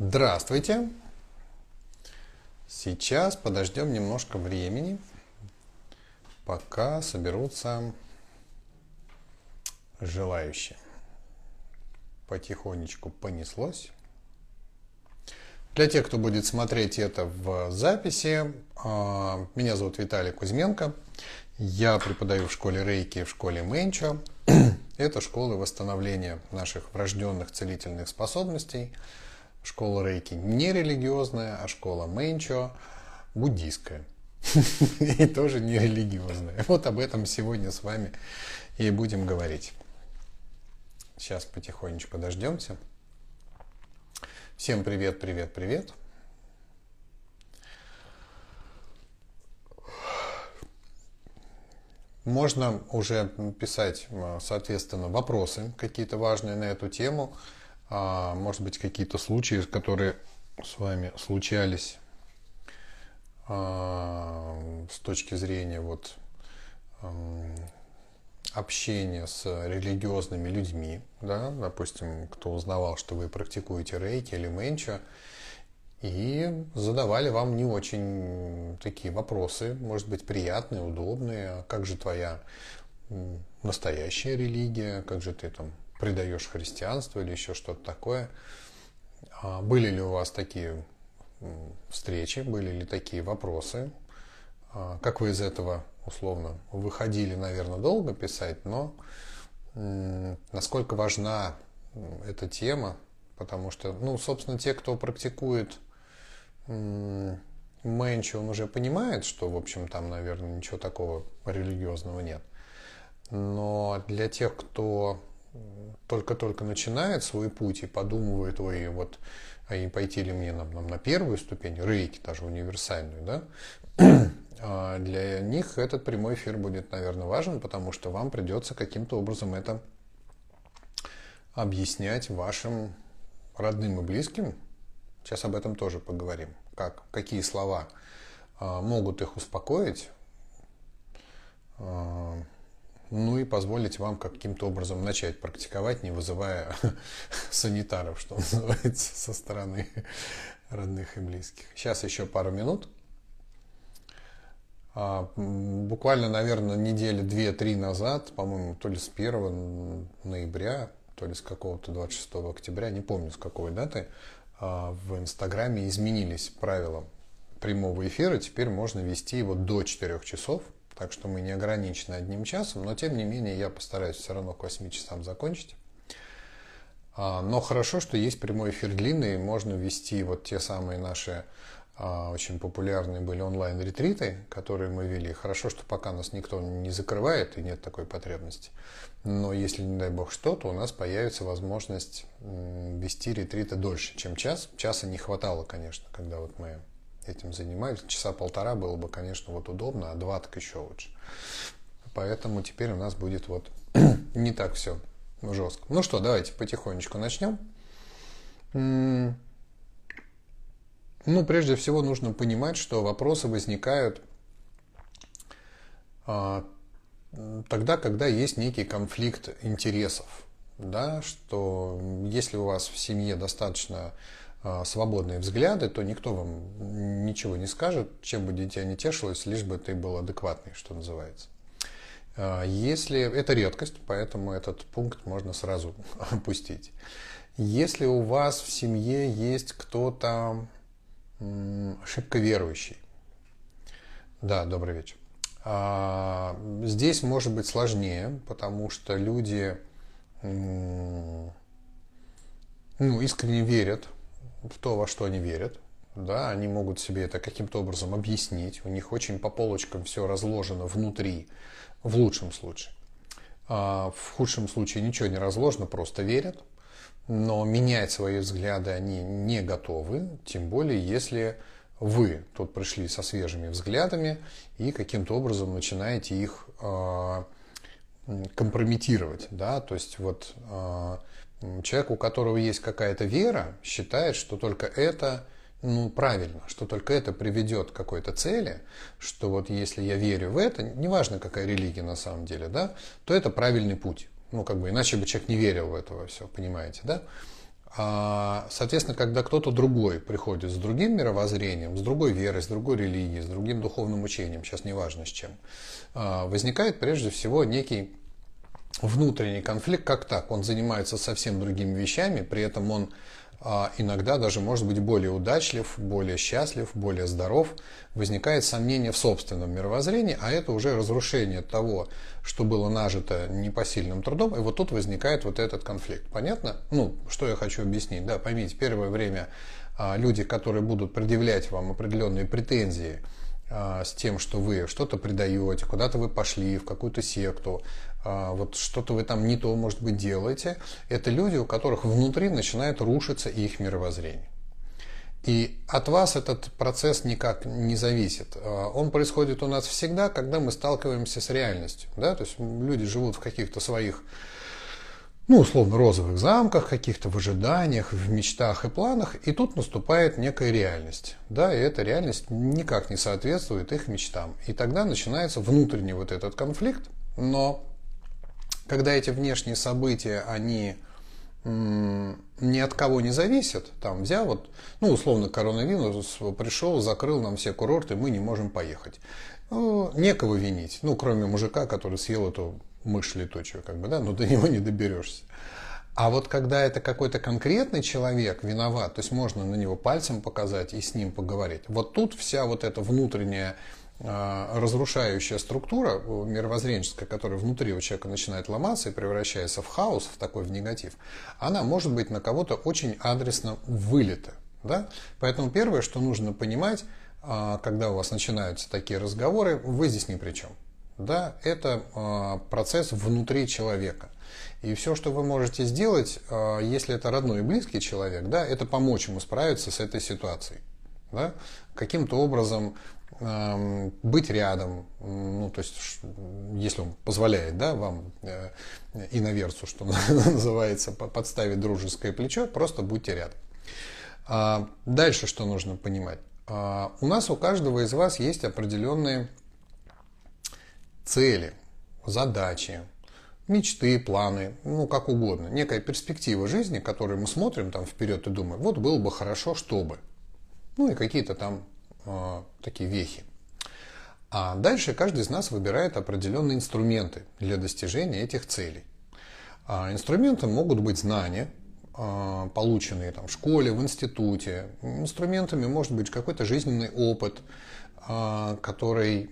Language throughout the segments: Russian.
Здравствуйте! Сейчас подождем немножко времени, пока соберутся желающие. Потихонечку понеслось. Для тех, кто будет смотреть это в записи, а, меня зовут Виталий Кузьменко. Я преподаю в школе Рейки, в школе Мэнчо. Это школы восстановления наших врожденных целительных способностей. Школа Рейки не религиозная, а школа Мэнчо буддийская. И тоже не религиозная. Вот об этом сегодня с вами и будем говорить. Сейчас потихонечку дождемся. Всем привет, привет, привет. Можно уже писать, соответственно, вопросы какие-то важные на эту тему. А, может быть, какие-то случаи, которые с вами случались а, с точки зрения вот общения с религиозными людьми, да, допустим, кто узнавал, что вы практикуете рейки или менча, и задавали вам не очень такие вопросы, может быть, приятные, удобные, а как же твоя настоящая религия, как же ты там предаешь христианство или еще что-то такое. А были ли у вас такие встречи, были ли такие вопросы? А как вы из этого условно выходили, наверное, долго писать, но насколько важна эта тема, потому что, ну, собственно, те, кто практикует Мэнчи, он уже понимает, что, в общем, там, наверное, ничего такого религиозного нет. Но для тех, кто только-только начинает свой путь и подумывает, ой, вот, а не пойти ли мне нам, нам на первую ступень, рейки, даже универсальную, да, а для них этот прямой эфир будет, наверное, важен, потому что вам придется каким-то образом это объяснять вашим родным и близким. Сейчас об этом тоже поговорим. Как, какие слова а, могут их успокоить, а, ну и позволить вам каким-то образом начать практиковать, не вызывая санитаров, что называется, со стороны родных и близких. Сейчас еще пару минут. А, буквально, наверное, недели две-три назад, по-моему, то ли с 1 ноября, то ли с какого-то 26 октября, не помню с какой даты, а, в Инстаграме изменились правила прямого эфира. Теперь можно вести его до 4 часов. Так что мы не ограничены одним часом, но тем не менее я постараюсь все равно к 8 часам закончить. А, но хорошо, что есть прямой эфир длинный, можно вести вот те самые наши а, очень популярные были онлайн-ретриты, которые мы вели. Хорошо, что пока нас никто не закрывает и нет такой потребности. Но если, не дай бог, что, то у нас появится возможность вести ретриты дольше, чем час. Часа не хватало, конечно, когда вот мы этим занимались. Часа полтора было бы, конечно, вот удобно, а два так еще лучше. Поэтому теперь у нас будет вот не так все жестко. Ну что, давайте потихонечку начнем. Ну, прежде всего нужно понимать, что вопросы возникают а, тогда, когда есть некий конфликт интересов. Да, что если у вас в семье достаточно свободные взгляды, то никто вам ничего не скажет, чем бы дитя не тешилось, лишь бы ты был адекватный, что называется. А, если это редкость, поэтому этот пункт можно сразу опустить. Если у вас в семье есть кто-то ошибка верующий. Да, добрый вечер. А, здесь может быть сложнее, потому что люди ну, искренне верят в то, во что они верят. Да, они могут себе это каким-то образом объяснить. У них очень по полочкам все разложено внутри, в лучшем случае. А в худшем случае ничего не разложено, просто верят но менять свои взгляды они не готовы, тем более если вы тут пришли со свежими взглядами и каким-то образом начинаете их э, компрометировать, да, то есть вот э, человек, у которого есть какая-то вера, считает, что только это ну, правильно, что только это приведет к какой-то цели, что вот если я верю в это, неважно какая религия на самом деле, да, то это правильный путь. Ну, как бы, иначе бы человек не верил в это все, понимаете, да? А, соответственно, когда кто-то другой приходит с другим мировоззрением, с другой верой, с другой религией, с другим духовным учением, сейчас не важно с чем, а, возникает прежде всего некий внутренний конфликт, как так? Он занимается совсем другими вещами, при этом он а иногда даже может быть более удачлив, более счастлив, более здоров, возникает сомнение в собственном мировоззрении, а это уже разрушение того, что было нажито непосильным трудом, и вот тут возникает вот этот конфликт. Понятно? Ну, что я хочу объяснить? Да, поймите, первое время а, люди, которые будут предъявлять вам определенные претензии, а, с тем, что вы что-то предаете, куда-то вы пошли, в какую-то секту, вот что-то вы там не то, может быть, делаете, это люди, у которых внутри начинает рушиться их мировоззрение. И от вас этот процесс никак не зависит. А, он происходит у нас всегда, когда мы сталкиваемся с реальностью. Да? То есть люди живут в каких-то своих, ну, условно, розовых замках, каких-то в ожиданиях, в мечтах и планах, и тут наступает некая реальность. Да? И эта реальность никак не соответствует их мечтам. И тогда начинается внутренний вот этот конфликт, но когда эти внешние события, они ни от кого не зависят, там взял вот, ну, условно, коронавирус пришел, закрыл нам все курорты, мы не можем поехать. Ну, некого винить, ну, кроме мужика, который съел эту мышь летучую, как бы, да, но до него не доберешься. А вот когда это какой-то конкретный человек виноват, то есть можно на него пальцем показать и с ним поговорить, вот тут вся вот эта внутренняя разрушающая структура мировоззренческая, которая внутри у человека начинает ломаться и превращается в хаос, в такой в негатив, она может быть на кого-то очень адресно вылита. Да? Поэтому первое, что нужно понимать, а, когда у вас начинаются такие разговоры, вы здесь ни при чем. Да, это а, процесс внутри человека. И все, что вы можете сделать, если это родной и близкий человек, да, это помочь ему справиться с этой ситуацией. Да? Каким-то образом быть рядом, ну, то есть, если он позволяет, да, вам э, иноверцу, что называется, подставить дружеское плечо, просто будьте рядом. А дальше что нужно понимать? А, у нас у каждого из вас есть определенные цели, задачи, мечты, планы, ну, как угодно. Некая перспектива жизни, которую мы смотрим там вперед и думаем, вот было бы хорошо, чтобы. Ну, и какие-то там такие вехи. А дальше каждый из нас выбирает определенные инструменты для достижения этих целей. А инструментом могут быть знания, э, полученные там, в школе, в институте. Инструментами может быть какой-то жизненный опыт, э, который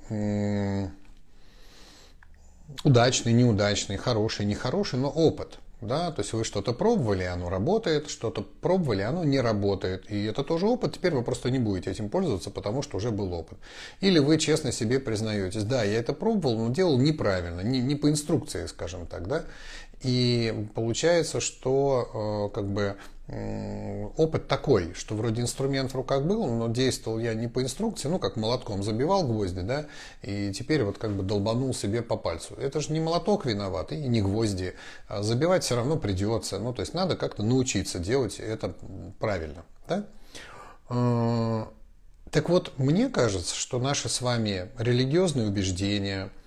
удачный, неудачный, хороший, нехороший, но опыт – да, то есть вы что-то пробовали, оно работает, что-то пробовали, оно не работает. И это тоже опыт, теперь вы просто не будете этим пользоваться, потому что уже был опыт. Или вы честно себе признаетесь, да, я это пробовал, но делал неправильно, не, не по инструкции, скажем так, да. И получается, что э, как бы опыт такой, что вроде инструмент в руках был, но действовал я не по инструкции, ну как молотком забивал гвозди, да, и теперь вот как бы долбанул себе по пальцу. Это же не молоток виноват и не гвозди, а забивать все равно придется, ну то есть надо как-то научиться делать это правильно, да. А, так вот, мне кажется, что наши с вами религиозные убеждения –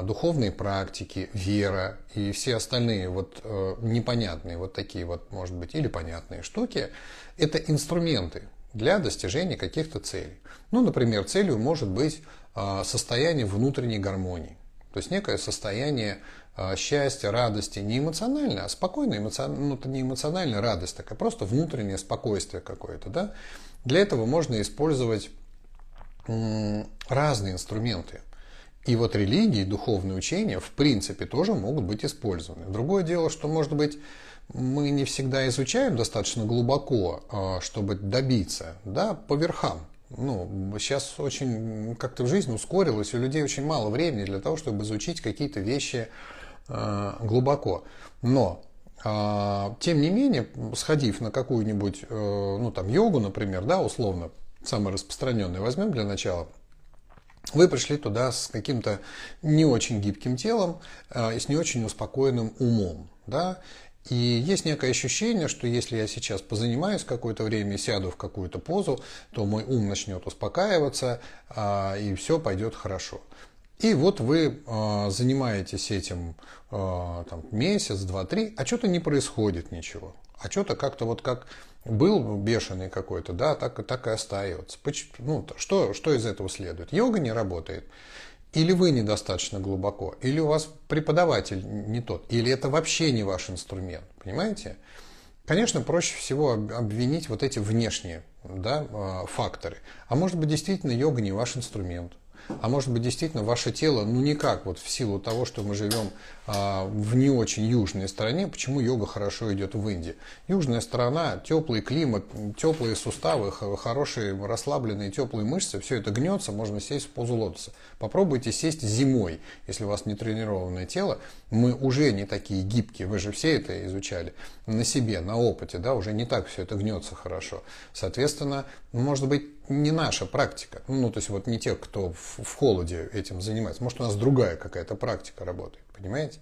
духовные практики, вера и все остальные вот э, непонятные вот такие вот, может быть, или понятные штуки, это инструменты для достижения каких-то целей. Ну, например, целью может быть э, состояние внутренней гармонии. То есть некое состояние э, счастья, радости, не эмоциональное, а спокойное, эмоцион... ну, это не эмоциональная радость, такая просто внутреннее спокойствие какое-то. Да? Для этого можно использовать разные инструменты. И вот религии, духовные учения, в принципе, тоже могут быть использованы. Другое дело, что, может быть, мы не всегда изучаем достаточно глубоко, а, чтобы добиться, да, по верхам. Ну, сейчас очень как-то жизнь ускорилась, у людей очень мало времени для того, чтобы изучить какие-то вещи а, глубоко. Но а, тем не менее, сходив на какую-нибудь, э, ну там йогу, например, да, условно, самое распространенное возьмем для начала – вы пришли туда с каким-то не очень гибким телом э, и с не очень успокоенным умом. Да? И есть некое ощущение, что если я сейчас позанимаюсь какое-то время сяду в какую-то позу, то мой ум начнет успокаиваться, э, и все пойдет хорошо. И вот вы э, занимаетесь этим там, месяц, два, три, а что-то не происходит ничего. А что-то как-то вот как был бешеный какой-то, да, так, так и остается. Ну, что, что из этого следует? Йога не работает. Или вы недостаточно глубоко, или у вас преподаватель не тот, или это вообще не ваш инструмент, понимаете? Конечно, проще всего обвинить вот эти внешние да, а, факторы. А может быть, действительно, йога не ваш инструмент. А может быть, действительно, ваше тело, ну никак, вот в силу того, что мы живем а, в не очень южной стране, почему йога хорошо идет в Индии? Южная страна, теплый климат, теплые суставы, хорошие расслабленные теплые мышцы, все это гнется, можно сесть в позу лотоса. Попробуйте сесть зимой, если у вас не тренированное тело. Мы уже не такие гибкие, вы же все это изучали на себе, на опыте, да, уже не так все это гнется хорошо. Соответственно, может быть, не наша практика. Ну, то есть вот не те, кто в, в холоде этим занимается. Может, у нас другая какая-то практика работает, понимаете?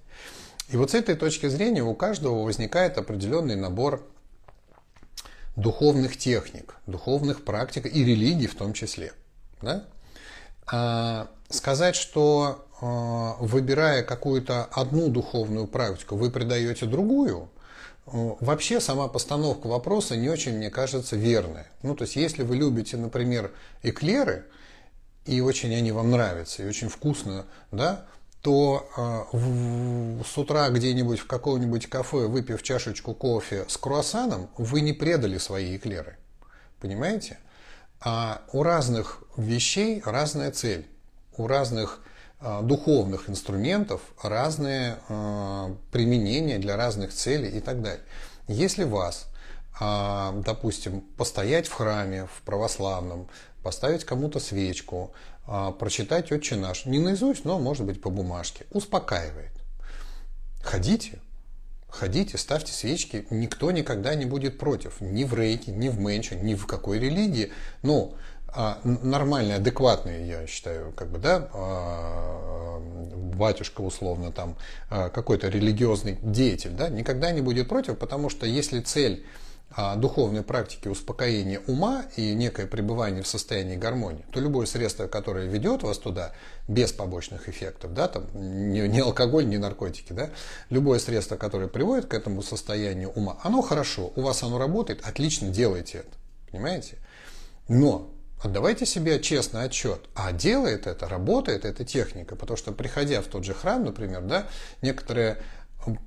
И вот с этой точки зрения у каждого возникает определенный набор духовных техник, духовных практик и религий в том числе. Да? А сказать, что а, выбирая какую-то одну духовную практику, вы придаете другую – Вообще сама постановка вопроса не очень, мне кажется, верная. Ну, то есть, если вы любите, например, эклеры, и очень они вам нравятся, и очень вкусно, да, то э, в, с утра где-нибудь в каком-нибудь кафе, выпив чашечку кофе с круассаном, вы не предали свои эклеры. Понимаете? А у разных вещей разная цель. У разных духовных инструментов разные э, применения для разных целей и так далее. Если вас, э, допустим, постоять в храме, в православном, поставить кому-то свечку, прочитать «Отче наш», не наизусть, но, может быть, по бумажке, успокаивает. Ходите, ходите, ставьте свечки, никто никогда не будет против. Ни в рейке, ни в менче, ни в какой религии. Но а, нормальный, адекватный, я считаю, как бы, да, а, батюшка условно там, а, какой-то религиозный деятель, да, никогда не будет против, потому что если цель духовной практики успокоения ума и некое пребывание в состоянии гармонии, то любое средство, которое ведет вас туда без побочных эффектов, да, там, не, не алкоголь, не наркотики, да, любое средство, которое приводит к этому состоянию ума, оно хорошо, у вас оно работает, отлично делайте это, понимаете? Но Отдавайте себе честный отчет. А делает это, работает эта техника, потому что приходя в тот же храм, например, да, некоторые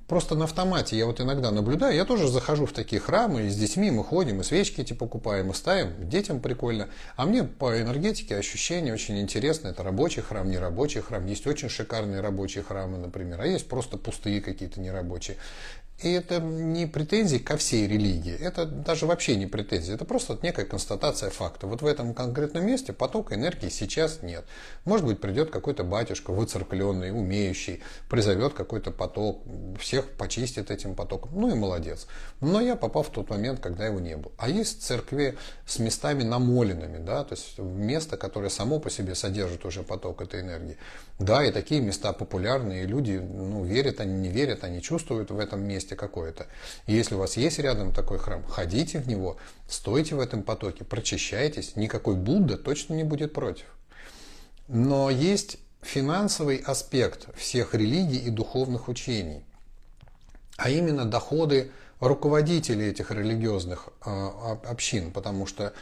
просто на автомате, я вот иногда наблюдаю, я тоже захожу в такие храмы, и с детьми мы ходим, и свечки эти покупаем, и ставим, детям прикольно. А мне по энергетике ощущение очень интересно, это рабочий храм, не рабочий храм, есть очень шикарные рабочие храмы, например, а есть просто пустые какие-то нерабочие. И это не претензии ко всей религии, это даже вообще не претензии, это просто некая констатация факта. Вот в этом конкретном месте потока энергии сейчас нет. Может быть, придет какой-то батюшка выцеркленный, умеющий, призовет какой-то поток, всех почистит этим потоком, ну и молодец. Но я попал в тот момент, когда его не было. А есть церкви с местами намоленными, да, то есть место, которое само по себе содержит уже поток этой энергии. Да, и такие места популярные, и люди, ну, верят они, не верят, они чувствуют в этом месте какое-то. И если у вас есть рядом такой храм, ходите в него, стойте в этом потоке, прочищайтесь, никакой Будда точно не будет против. Но есть финансовый аспект всех религий и духовных учений, а именно доходы руководителей этих религиозных э, общин, потому что,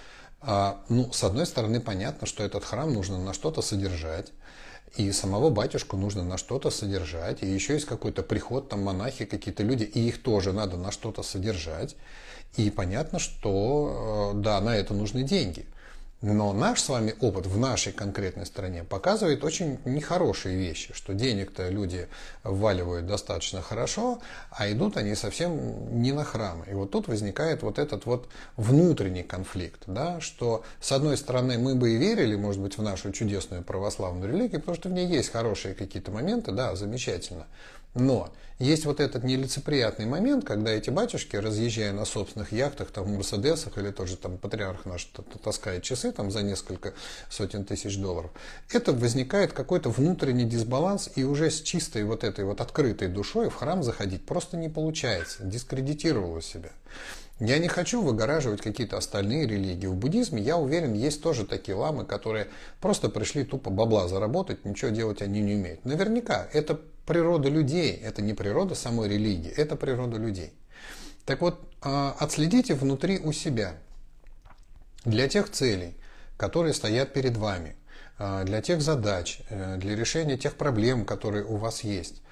э, ну, с одной стороны, понятно, что этот храм нужно на что-то содержать, и самого батюшку нужно на что-то содержать. И еще есть какой-то приход, там монахи, какие-то люди, и их тоже надо на что-то содержать. И понятно, что э, да, на это нужны деньги. Но наш с вами опыт в нашей конкретной стране показывает очень нехорошие вещи, что денег-то люди вваливают достаточно хорошо, а идут они совсем не на храмы. И вот тут возникает вот этот вот внутренний конфликт, да, что с одной стороны мы бы и верили, может быть, в нашу чудесную православную религию, потому что в ней есть хорошие какие-то моменты, да, замечательно. Но есть вот этот нелицеприятный момент, когда эти батюшки, разъезжая на собственных яхтах, там, в Мерседесах, или тоже там патриарх наш таскает часы там за несколько сотен тысяч долларов, это возникает какой-то внутренний дисбаланс, и уже с чистой вот этой вот открытой душой в храм заходить просто не получается, дискредитировало себя. Я не хочу выгораживать какие-то остальные религии. В буддизме, я уверен, есть тоже такие ламы, которые просто пришли тупо бабла заработать, ничего делать они не умеют. Наверняка это природа людей, это не природа самой религии, это природа людей. Так вот, а, отследите внутри у себя для тех целей, которые стоят перед вами, а, для тех задач, э, для решения тех проблем, которые у вас есть.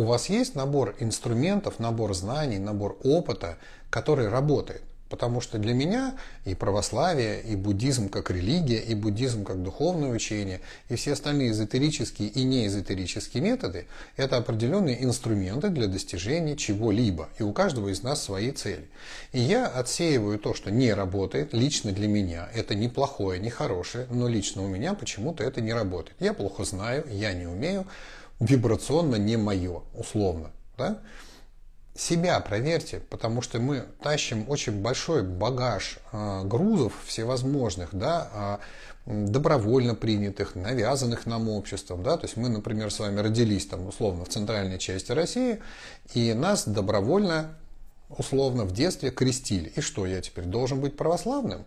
У вас есть набор инструментов, набор знаний, набор опыта, который работает. Потому что для меня и православие, и буддизм как религия, и буддизм как духовное учение, и все остальные эзотерические и неэзотерические методы – это определенные инструменты для достижения чего-либо. И у каждого из нас свои цели. И я отсеиваю то, что не работает лично для меня. Это не плохое, не хорошее, но лично у меня почему-то это не работает. Я плохо знаю, я не умею, вибрационно не мое, условно. Да? себя проверьте, потому что мы тащим очень большой багаж э, грузов всевозможных, да, э, добровольно принятых, навязанных нам обществом, да, то есть мы, например, с вами родились там условно в центральной части России, и нас добровольно условно в детстве крестили. И что, я теперь должен быть православным?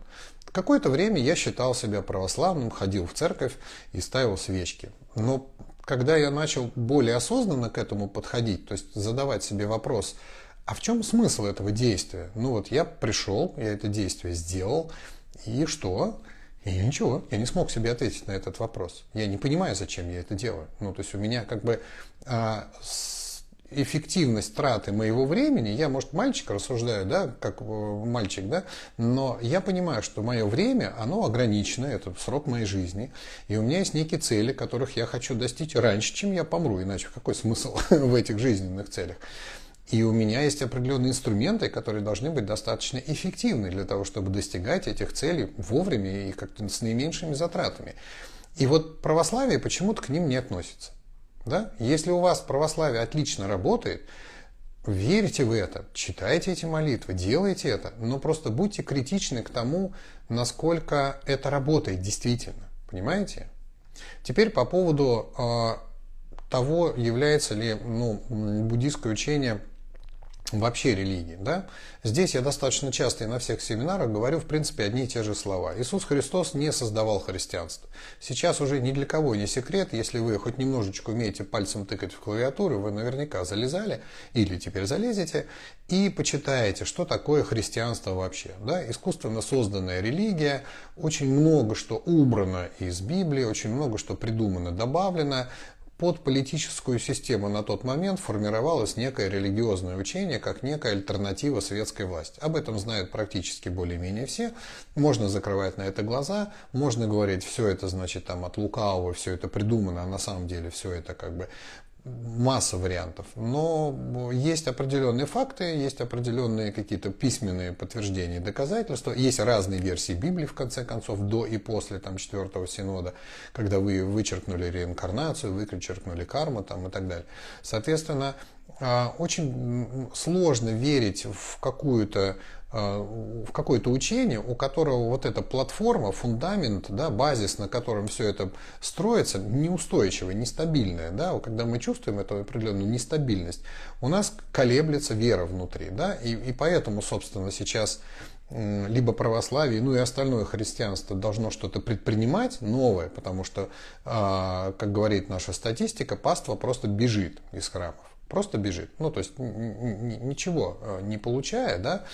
Какое-то время я считал себя православным, ходил в церковь и ставил свечки. Но когда я начал более осознанно к этому подходить, то есть задавать себе вопрос, а в чем смысл этого действия? Ну вот я пришел, я это действие сделал, и что? И ничего, я не смог себе ответить на этот вопрос. Я не понимаю, зачем я это делаю. Ну, то есть у меня как бы а, с эффективность траты моего времени, я, может, мальчик рассуждаю, да, как э, мальчик, да, но я понимаю, что мое время, оно ограничено, это срок моей жизни, и у меня есть некие цели, которых я хочу достичь раньше, чем я помру, иначе какой смысл в этих жизненных целях? И у меня есть определенные инструменты, которые должны быть достаточно эффективны для того, чтобы достигать этих целей вовремя и как-то с наименьшими затратами. И вот православие почему-то к ним не относится. Да? Если у вас православие отлично работает, верьте в это, читайте эти молитвы, делайте это, но просто будьте критичны к тому, насколько это работает действительно. Понимаете? Теперь по поводу э, того, является ли ну, буддийское учение вообще религии. Да? Здесь я достаточно часто и на всех семинарах говорю, в принципе, одни и те же слова. Иисус Христос не создавал христианство. Сейчас уже ни для кого не секрет, если вы хоть немножечко умеете пальцем тыкать в клавиатуру, вы наверняка залезали или теперь залезете и почитаете, что такое христианство вообще. Да? Искусственно созданная религия, очень много что убрано из Библии, очень много что придумано, добавлено, под политическую систему на тот момент формировалось некое религиозное учение, как некая альтернатива светской власти. Об этом знают практически более-менее все. Можно закрывать на это глаза, можно говорить, все это значит там от лукавого, все это придумано, а на самом деле все это как бы масса вариантов, но есть определенные факты, есть определенные какие-то письменные подтверждения, доказательства, есть разные версии Библии, в конце концов, до и после там, четвертого синода, когда вы вычеркнули реинкарнацию, вычеркнули карму там, и так далее. Соответственно, а, очень сложно верить в какую-то в какое-то учение, у которого вот эта платформа, фундамент, да, базис, на котором все это строится, неустойчивая, нестабильная. Да, когда мы чувствуем эту определенную нестабильность, у нас колеблется вера внутри. Да, и, и поэтому, собственно, сейчас либо православие, ну и остальное христианство должно что-то предпринимать новое, потому что, а, как говорит наша статистика, паства просто бежит из храмов просто бежит. Ну, то есть ничего э, не получая, да,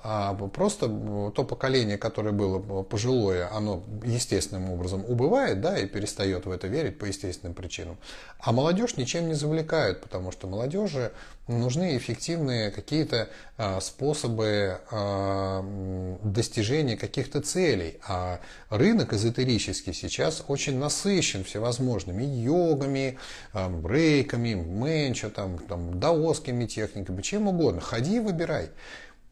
а просто то поколение, которое было пожилое, оно естественным образом убывает, да, и перестает в это верить по естественным причинам. А молодежь ничем не завлекает, потому что молодежи нужны эффективные какие-то а, способы а, достижения каких-то целей. А рынок эзотерический сейчас очень насыщен всевозможными йогами, а, брейками, менчо, там, там, даосскими техниками, чем угодно. Ходи и выбирай.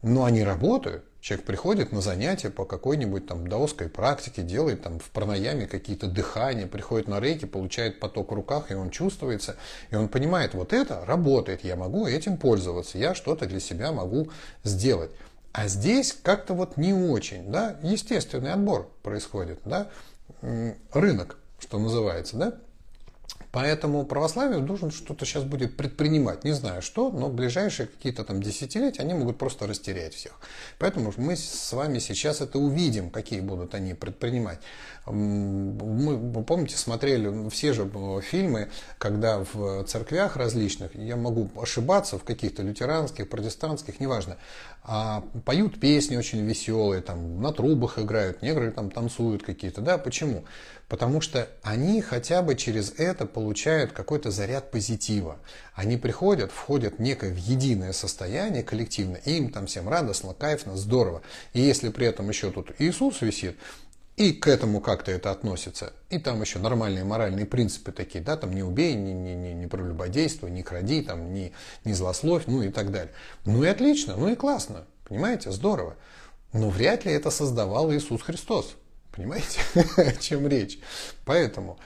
Но они работают. Человек приходит на занятия по какой-нибудь там даосской практике, делает там в пранаяме какие-то дыхания, приходит на рейки, получает поток в руках, и он чувствуется, и он понимает, вот это работает, я могу этим пользоваться, я что-то для себя могу сделать. А здесь как-то вот не очень, да, естественный отбор происходит, да, рынок, что называется, да. Поэтому православие должен что-то сейчас будет предпринимать. Не знаю что, но ближайшие какие-то там десятилетия они могут просто растерять всех. Поэтому мы с вами сейчас это увидим, какие будут они предпринимать. Мы, помните, смотрели все же фильмы, когда в церквях различных, я могу ошибаться, в каких-то лютеранских, протестантских, неважно, а поют песни очень веселые, там на трубах играют, негры там танцуют какие-то. Да, почему? Потому что они хотя бы через это получают какой-то заряд позитива. Они приходят, входят в некое в единое состояние коллективно, и им там всем радостно, кайфно, здорово. И если при этом еще тут Иисус висит, и к этому как-то это относится. И там еще нормальные моральные принципы такие, да, там не убей, не, не, не, не прелюбодействуй, не кради, там, не, не злословь, ну и так далее. Ну и отлично, ну и классно, понимаете, здорово. Но вряд ли это создавал Иисус Христос. Понимаете, о чем речь? Поэтому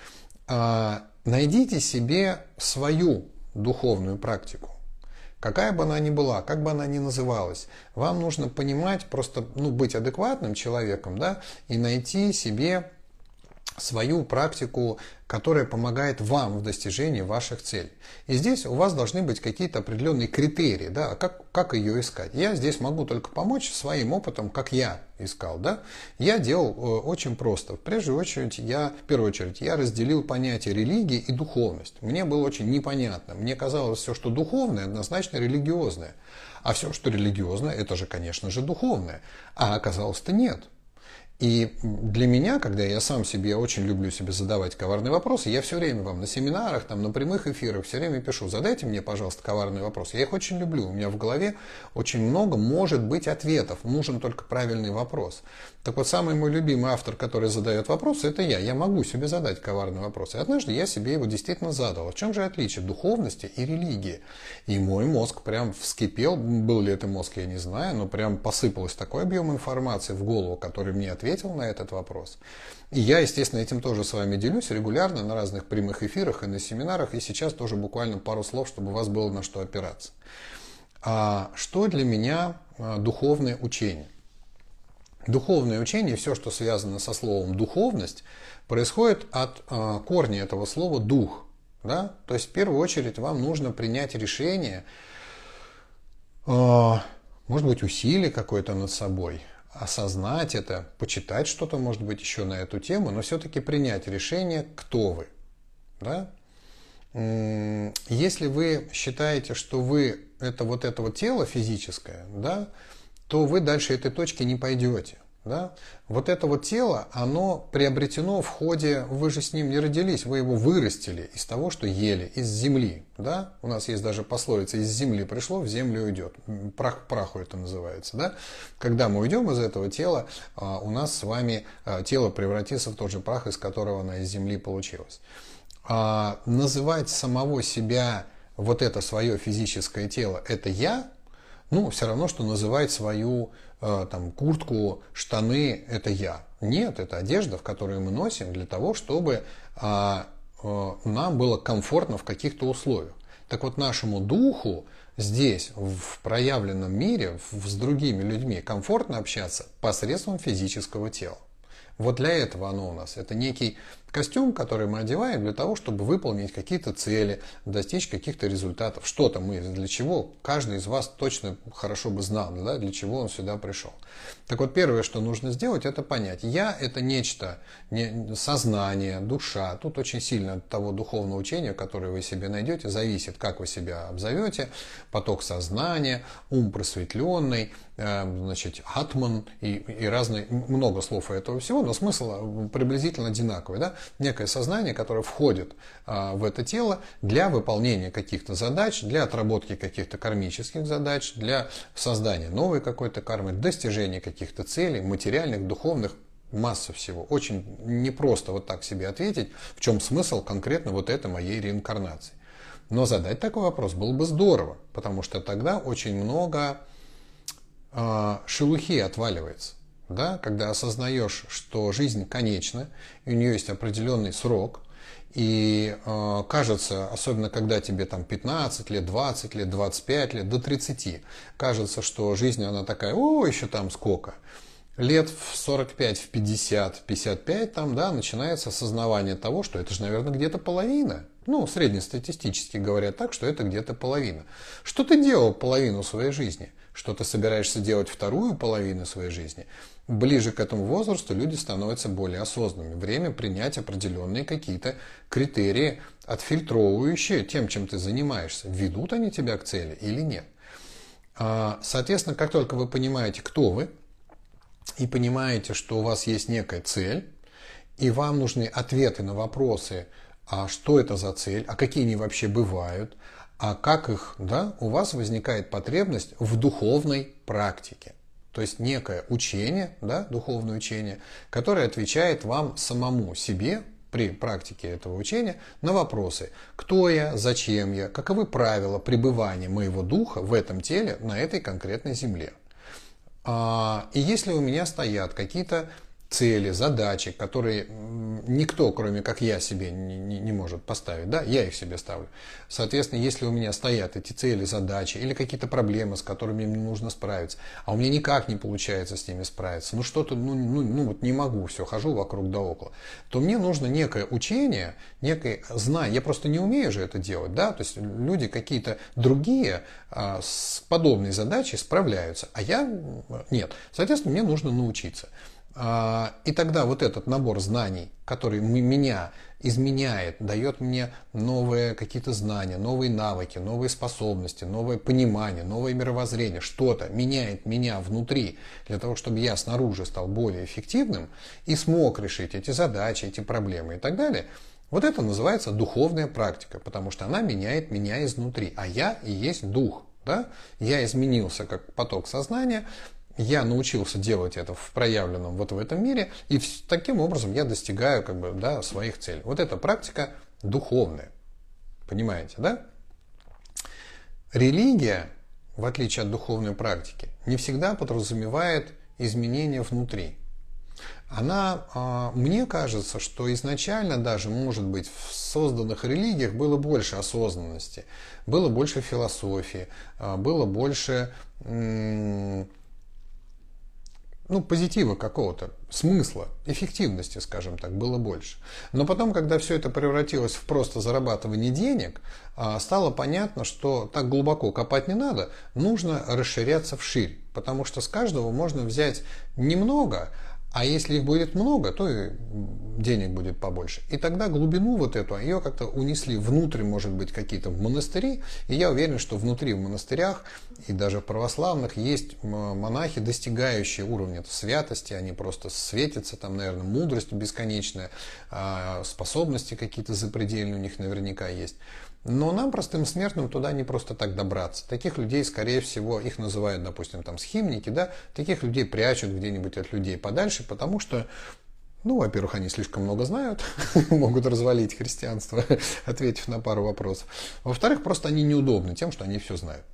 а, найдите себе свою духовную практику. Какая бы она ни была, как бы она ни называлась, вам нужно понимать, просто ну, быть адекватным человеком, да, и найти себе свою практику, которая помогает вам в достижении ваших целей. И здесь у вас должны быть какие-то определенные критерии, да, как, как ее искать. Я здесь могу только помочь своим опытом, как я искал. Да? Я делал э, очень просто. В прежнюю очередь, я, в первую очередь, я разделил понятие религии и духовность. Мне было очень непонятно. Мне казалось, все, что духовное, однозначно религиозное. А все, что религиозное, это же, конечно же, духовное. А оказалось-то нет. И для меня, когда я сам себе очень люблю себе задавать коварные вопросы, я все время вам на семинарах, там, на прямых эфирах все время пишу, задайте мне, пожалуйста, коварные вопросы. Я их очень люблю. У меня в голове очень много может быть ответов. Нужен только правильный вопрос. Так вот, самый мой любимый автор, который задает вопросы, это я. Я могу себе задать коварный вопрос. И однажды я себе его действительно задал. А в чем же отличие духовности и религии? И мой мозг прям вскипел. Был ли это мозг, я не знаю, но прям посыпалось такой объем информации в голову, который мне ответил ответил на этот вопрос. И я, естественно, этим тоже с вами делюсь регулярно на разных прямых эфирах и на семинарах. И сейчас тоже буквально пару слов, чтобы у вас было на что опираться. А что для меня а, духовное учение? Духовное учение, все, что связано со словом духовность, происходит от а, корня этого слова дух. Да? То есть в первую очередь вам нужно принять решение, а, может быть, усилие какое-то над собой, осознать это, почитать что-то, может быть, еще на эту тему, но все-таки принять решение, кто вы. Да? Если вы считаете, что вы это вот это вот тело физическое, да, то вы дальше этой точки не пойдете. Да? Вот это вот тело, оно приобретено в ходе, вы же с ним не родились, вы его вырастили из того, что ели, из земли. Да? У нас есть даже пословица, из земли пришло, в землю уйдет. Прах праху это называется. Да? Когда мы уйдем из этого тела, а, у нас с вами а, тело превратится в тот же прах, из которого оно из земли получилось. А называть самого себя, вот это свое физическое тело, это я, ну, все равно, что называть свою там, куртку, штаны – это я. Нет, это одежда, в которую мы носим для того, чтобы а, э, нам было комфортно в каких-то условиях. Так вот, нашему духу здесь, в проявленном мире, с другими людьми, комфортно общаться посредством физического тела. Вот для этого оно у нас. Это некий костюм, который мы одеваем для того, чтобы выполнить какие-то цели, достичь каких-то результатов. Что-то мы, для чего каждый из вас точно хорошо бы знал, да, для чего он сюда пришел. Так вот, первое, что нужно сделать, это понять. Я – это нечто, не, сознание, душа. Тут очень сильно от того духовного учения, которое вы себе найдете, зависит, как вы себя обзовете. Поток сознания, ум просветленный, э, значит, атман и, и разные, много слов этого всего, но смысл приблизительно одинаковый. Да? Некое сознание, которое входит а, в это тело для выполнения каких-то задач, для отработки каких-то кармических задач, для создания новой какой-то кармы, достижения каких-то целей, материальных, духовных, масса всего. Очень непросто вот так себе ответить, в чем смысл конкретно вот этой моей реинкарнации. Но задать такой вопрос было бы здорово, потому что тогда очень много э, шелухи отваливается да, когда осознаешь, что жизнь конечна, и у нее есть определенный срок, и э, кажется, особенно когда тебе там 15 лет, 20 лет, 25 лет, до 30, кажется, что жизнь она такая, о, еще там сколько. Лет в 45, в 50, 55 там, да, начинается осознавание того, что это же, наверное, где-то половина. Ну, среднестатистически говорят так, что это где-то половина. Что ты делал половину своей жизни? Что ты собираешься делать вторую половину своей жизни? Ближе к этому возрасту люди становятся более осознанными. Время принять определенные какие-то критерии, отфильтровывающие тем, чем ты занимаешься. Ведут они тебя к цели или нет? А, соответственно, как только вы понимаете, кто вы, и понимаете, что у вас есть некая цель, и вам нужны ответы на вопросы, а что это за цель, а какие они вообще бывают, а как их, да, у вас возникает потребность в духовной практике. То есть некое учение, да, духовное учение, которое отвечает вам самому себе при практике этого учения на вопросы, кто я, зачем я, каковы правила пребывания моего духа в этом теле на этой конкретной земле. А, и если у меня стоят какие-то цели, задачи, которые никто, кроме как я, себе не, не, не может поставить. Да, я их себе ставлю. Соответственно, если у меня стоят эти цели, задачи или какие-то проблемы, с которыми мне нужно справиться, а у меня никак не получается с ними справиться, ну что-то, ну, ну, ну вот не могу, все, хожу вокруг да около, то мне нужно некое учение, некое знание. Я просто не умею же это делать, да, то есть люди какие-то другие а, с подобной задачей справляются, а я нет. Соответственно, мне нужно научиться. А, и тогда вот этот набор знаний, который меня изменяет, дает мне новые какие-то знания, новые навыки, новые способности, новое понимание, новое мировоззрение, что-то меняет меня внутри для того, чтобы я снаружи стал более эффективным и смог решить эти задачи, эти проблемы и так далее. Вот это называется духовная практика, потому что она меняет меня изнутри, а я и есть дух. Да? Я изменился как поток сознания, я научился делать это в проявленном вот в этом мире, и таким образом я достигаю как бы, да, своих целей. Вот эта практика духовная. Понимаете, да? Религия, в отличие от духовной практики, не всегда подразумевает изменения внутри. Она, а, мне кажется, что изначально даже, может быть, в созданных религиях было больше осознанности, было больше философии, а, было больше ну, позитива какого-то, смысла, эффективности, скажем так, было больше. Но потом, когда все это превратилось в просто зарабатывание денег, а, стало понятно, что так глубоко копать не надо, нужно расширяться вширь, потому что с каждого можно взять немного, а если их будет много, то и денег будет побольше. И тогда глубину вот эту, ее как-то унесли внутрь, может быть, какие-то в монастыри. И я уверен, что внутри в монастырях и даже в православных есть монахи, достигающие уровня святости. Они просто светятся, там, наверное, мудрость бесконечная, а, способности какие-то запредельные у них наверняка есть. Но нам, простым смертным, туда не просто так добраться. Таких людей, скорее всего, их называют, допустим, там схимники, да, таких людей прячут где-нибудь от людей подальше, потому что, ну, во-первых, они слишком много знают, могут развалить христианство, ответив на пару вопросов. Во-вторых, просто они неудобны тем, что они все знают.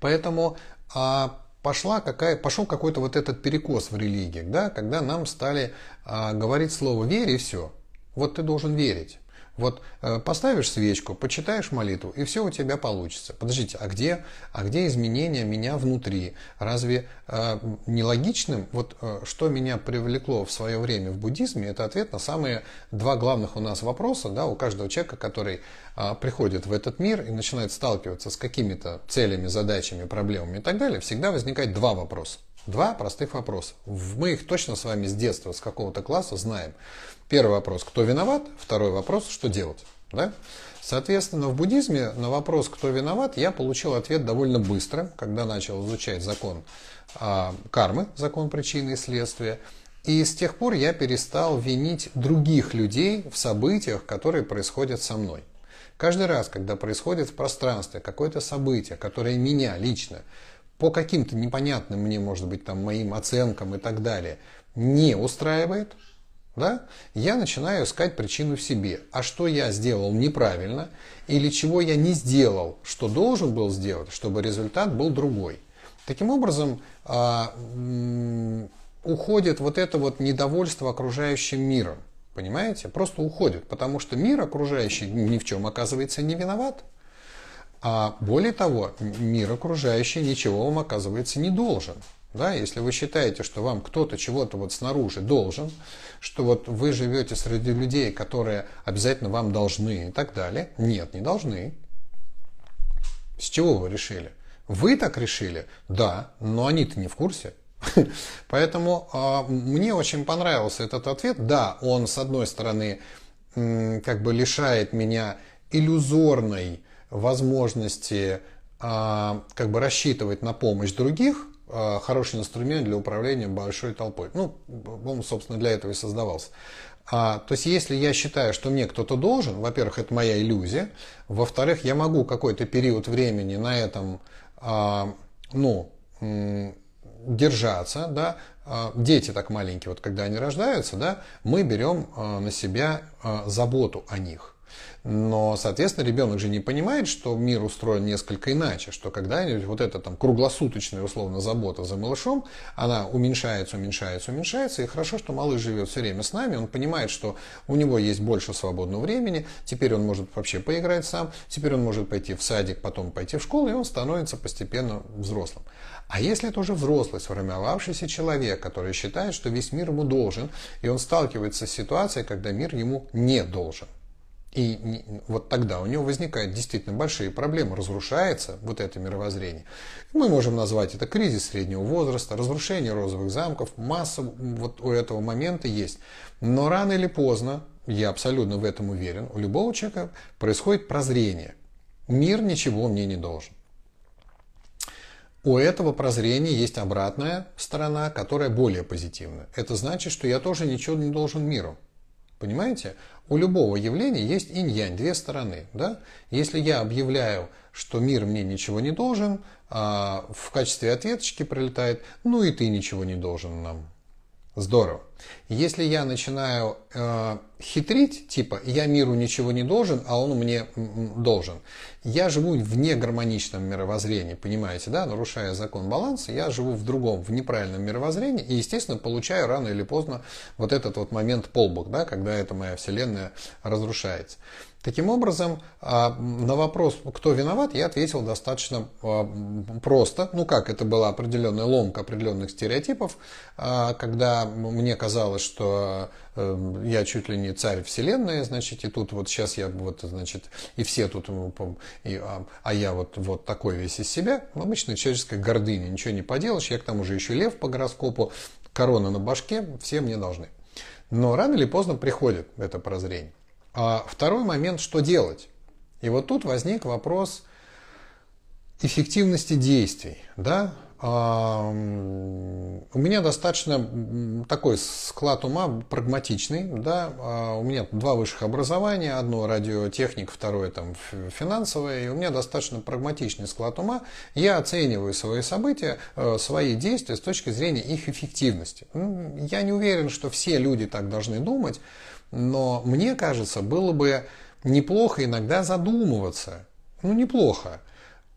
Поэтому а, пошла какая, пошел какой-то вот этот перекос в религиях, да, когда нам стали а, говорить слово «верь» и все. Вот ты должен верить. Вот э, поставишь свечку, почитаешь молитву, и все у тебя получится. Подождите, а где, а где изменения меня внутри? Разве э, нелогичным, вот э, что меня привлекло в свое время в буддизме, это ответ на самые два главных у нас вопроса, да, у каждого человека, который э, приходит в этот мир и начинает сталкиваться с какими-то целями, задачами, проблемами и так далее, всегда возникает два вопроса. Два простых вопроса. Мы их точно с вами с детства, с какого-то класса знаем. Первый вопрос, кто виноват? Второй вопрос, что делать? Да? Соответственно, в буддизме на вопрос, кто виноват, я получил ответ довольно быстро, когда начал изучать закон а, кармы, закон причины и следствия. И с тех пор я перестал винить других людей в событиях, которые происходят со мной. Каждый раз, когда происходит в пространстве какое-то событие, которое меня лично по каким-то непонятным мне, может быть, там, моим оценкам и так далее, не устраивает, да, я начинаю искать причину в себе. А что я сделал неправильно или чего я не сделал, что должен был сделать, чтобы результат был другой. Таким образом, а, уходит вот это вот недовольство окружающим миром. Понимаете? Просто уходит, потому что мир окружающий ни в чем оказывается не виноват. А более того, мир окружающий ничего вам оказывается не должен. Да, если вы считаете, что вам кто-то чего-то вот снаружи должен, что вот вы живете среди людей, которые обязательно вам должны и так далее. Нет, не должны. С чего вы решили? Вы так решили? Да, но они-то не в курсе. Поэтому э, мне очень понравился этот ответ. Да, он с одной стороны как бы лишает меня иллюзорной возможности как бы рассчитывать на помощь других, э, хороший инструмент для управления большой толпой. Ну, он, собственно, для этого и создавался. А, то есть, если я считаю, что мне кто-то должен, во-первых, это моя иллюзия, во-вторых, я могу какой-то период времени на этом, а, ну, держаться, да, а, дети так маленькие, вот когда они рождаются, да, мы берем а, на себя а, заботу о них. Но, соответственно, ребенок же не понимает, что мир устроен несколько иначе, что когда-нибудь вот эта там круглосуточная условно забота за малышом, она уменьшается, уменьшается, уменьшается, и хорошо, что малыш живет все время с нами, он понимает, что у него есть больше свободного времени, теперь он может вообще поиграть сам, теперь он может пойти в садик, потом пойти в школу, и он становится постепенно взрослым. А если это уже взрослый, сформировавшийся человек, который считает, что весь мир ему должен, и он сталкивается с ситуацией, когда мир ему не должен, и вот тогда у него возникают действительно большие проблемы, разрушается вот это мировоззрение. Мы можем назвать это кризис среднего возраста, разрушение розовых замков, масса вот у этого момента есть. Но рано или поздно, я абсолютно в этом уверен, у любого человека происходит прозрение. Мир ничего мне не должен. У этого прозрения есть обратная сторона, которая более позитивная. Это значит, что я тоже ничего не должен миру. Понимаете? У любого явления есть инь-янь, две стороны. Да? Если я объявляю, что мир мне ничего не должен, а в качестве ответочки прилетает, ну и ты ничего не должен нам. Здорово. Если я начинаю э, хитрить, типа я миру ничего не должен, а он мне должен, я живу в негармоничном мировоззрении, понимаете, да, нарушая закон баланса, я живу в другом, в неправильном мировоззрении и, естественно, получаю рано или поздно вот этот вот момент полбок, да, когда эта моя вселенная разрушается. Таким образом, а, на вопрос, кто виноват, я ответил достаточно а, просто. Ну как, это была определенная ломка определенных стереотипов, а, когда мне казалось, что э, я чуть ли не царь вселенной, значит, и тут вот сейчас я вот, значит, и все тут, и, а я вот, вот такой весь из себя. Обычная человеческая гордыня, ничего не поделаешь, я к тому же еще лев по гороскопу, корона на башке, все мне должны. Но рано или поздно приходит это прозрение. А второй момент, что делать? И вот тут возник вопрос эффективности действий. Да? А, у меня достаточно такой склад ума прагматичный. Да? А, у меня два высших образования. Одно радиотехник, второе там, финансовое. И у меня достаточно прагматичный склад ума. Я оцениваю свои события, э, свои действия с точки зрения их эффективности. Я не уверен, что все люди так должны думать. Но мне кажется, было бы неплохо иногда задумываться, ну неплохо,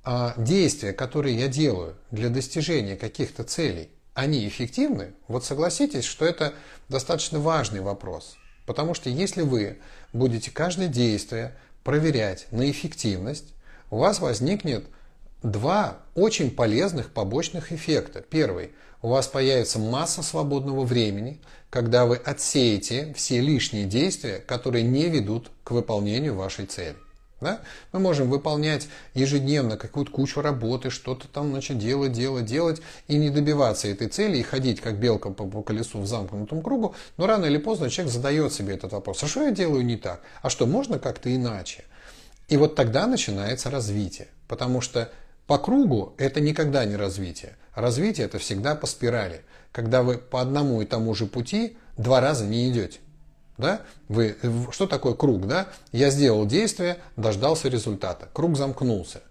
а действия, которые я делаю для достижения каких-то целей, они эффективны? Вот согласитесь, что это достаточно важный вопрос. Потому что если вы будете каждое действие проверять на эффективность, у вас возникнет два очень полезных побочных эффекта. Первый. У вас появится масса свободного времени, когда вы отсеете все лишние действия, которые не ведут к выполнению вашей цели. Да? Мы можем выполнять ежедневно какую-то кучу работы, что-то там значит, делать, делать, делать, и не добиваться этой цели, и ходить как белка по, по колесу в замкнутом кругу, но рано или поздно человек задает себе этот вопрос, а что я делаю не так? А что, можно как-то иначе? И вот тогда начинается развитие, потому что по кругу это никогда не развитие. Развитие это всегда по спирали. Когда вы по одному и тому же пути два раза не идете. Да? Вы, что такое круг? Да? Я сделал действие, дождался результата. Круг замкнулся.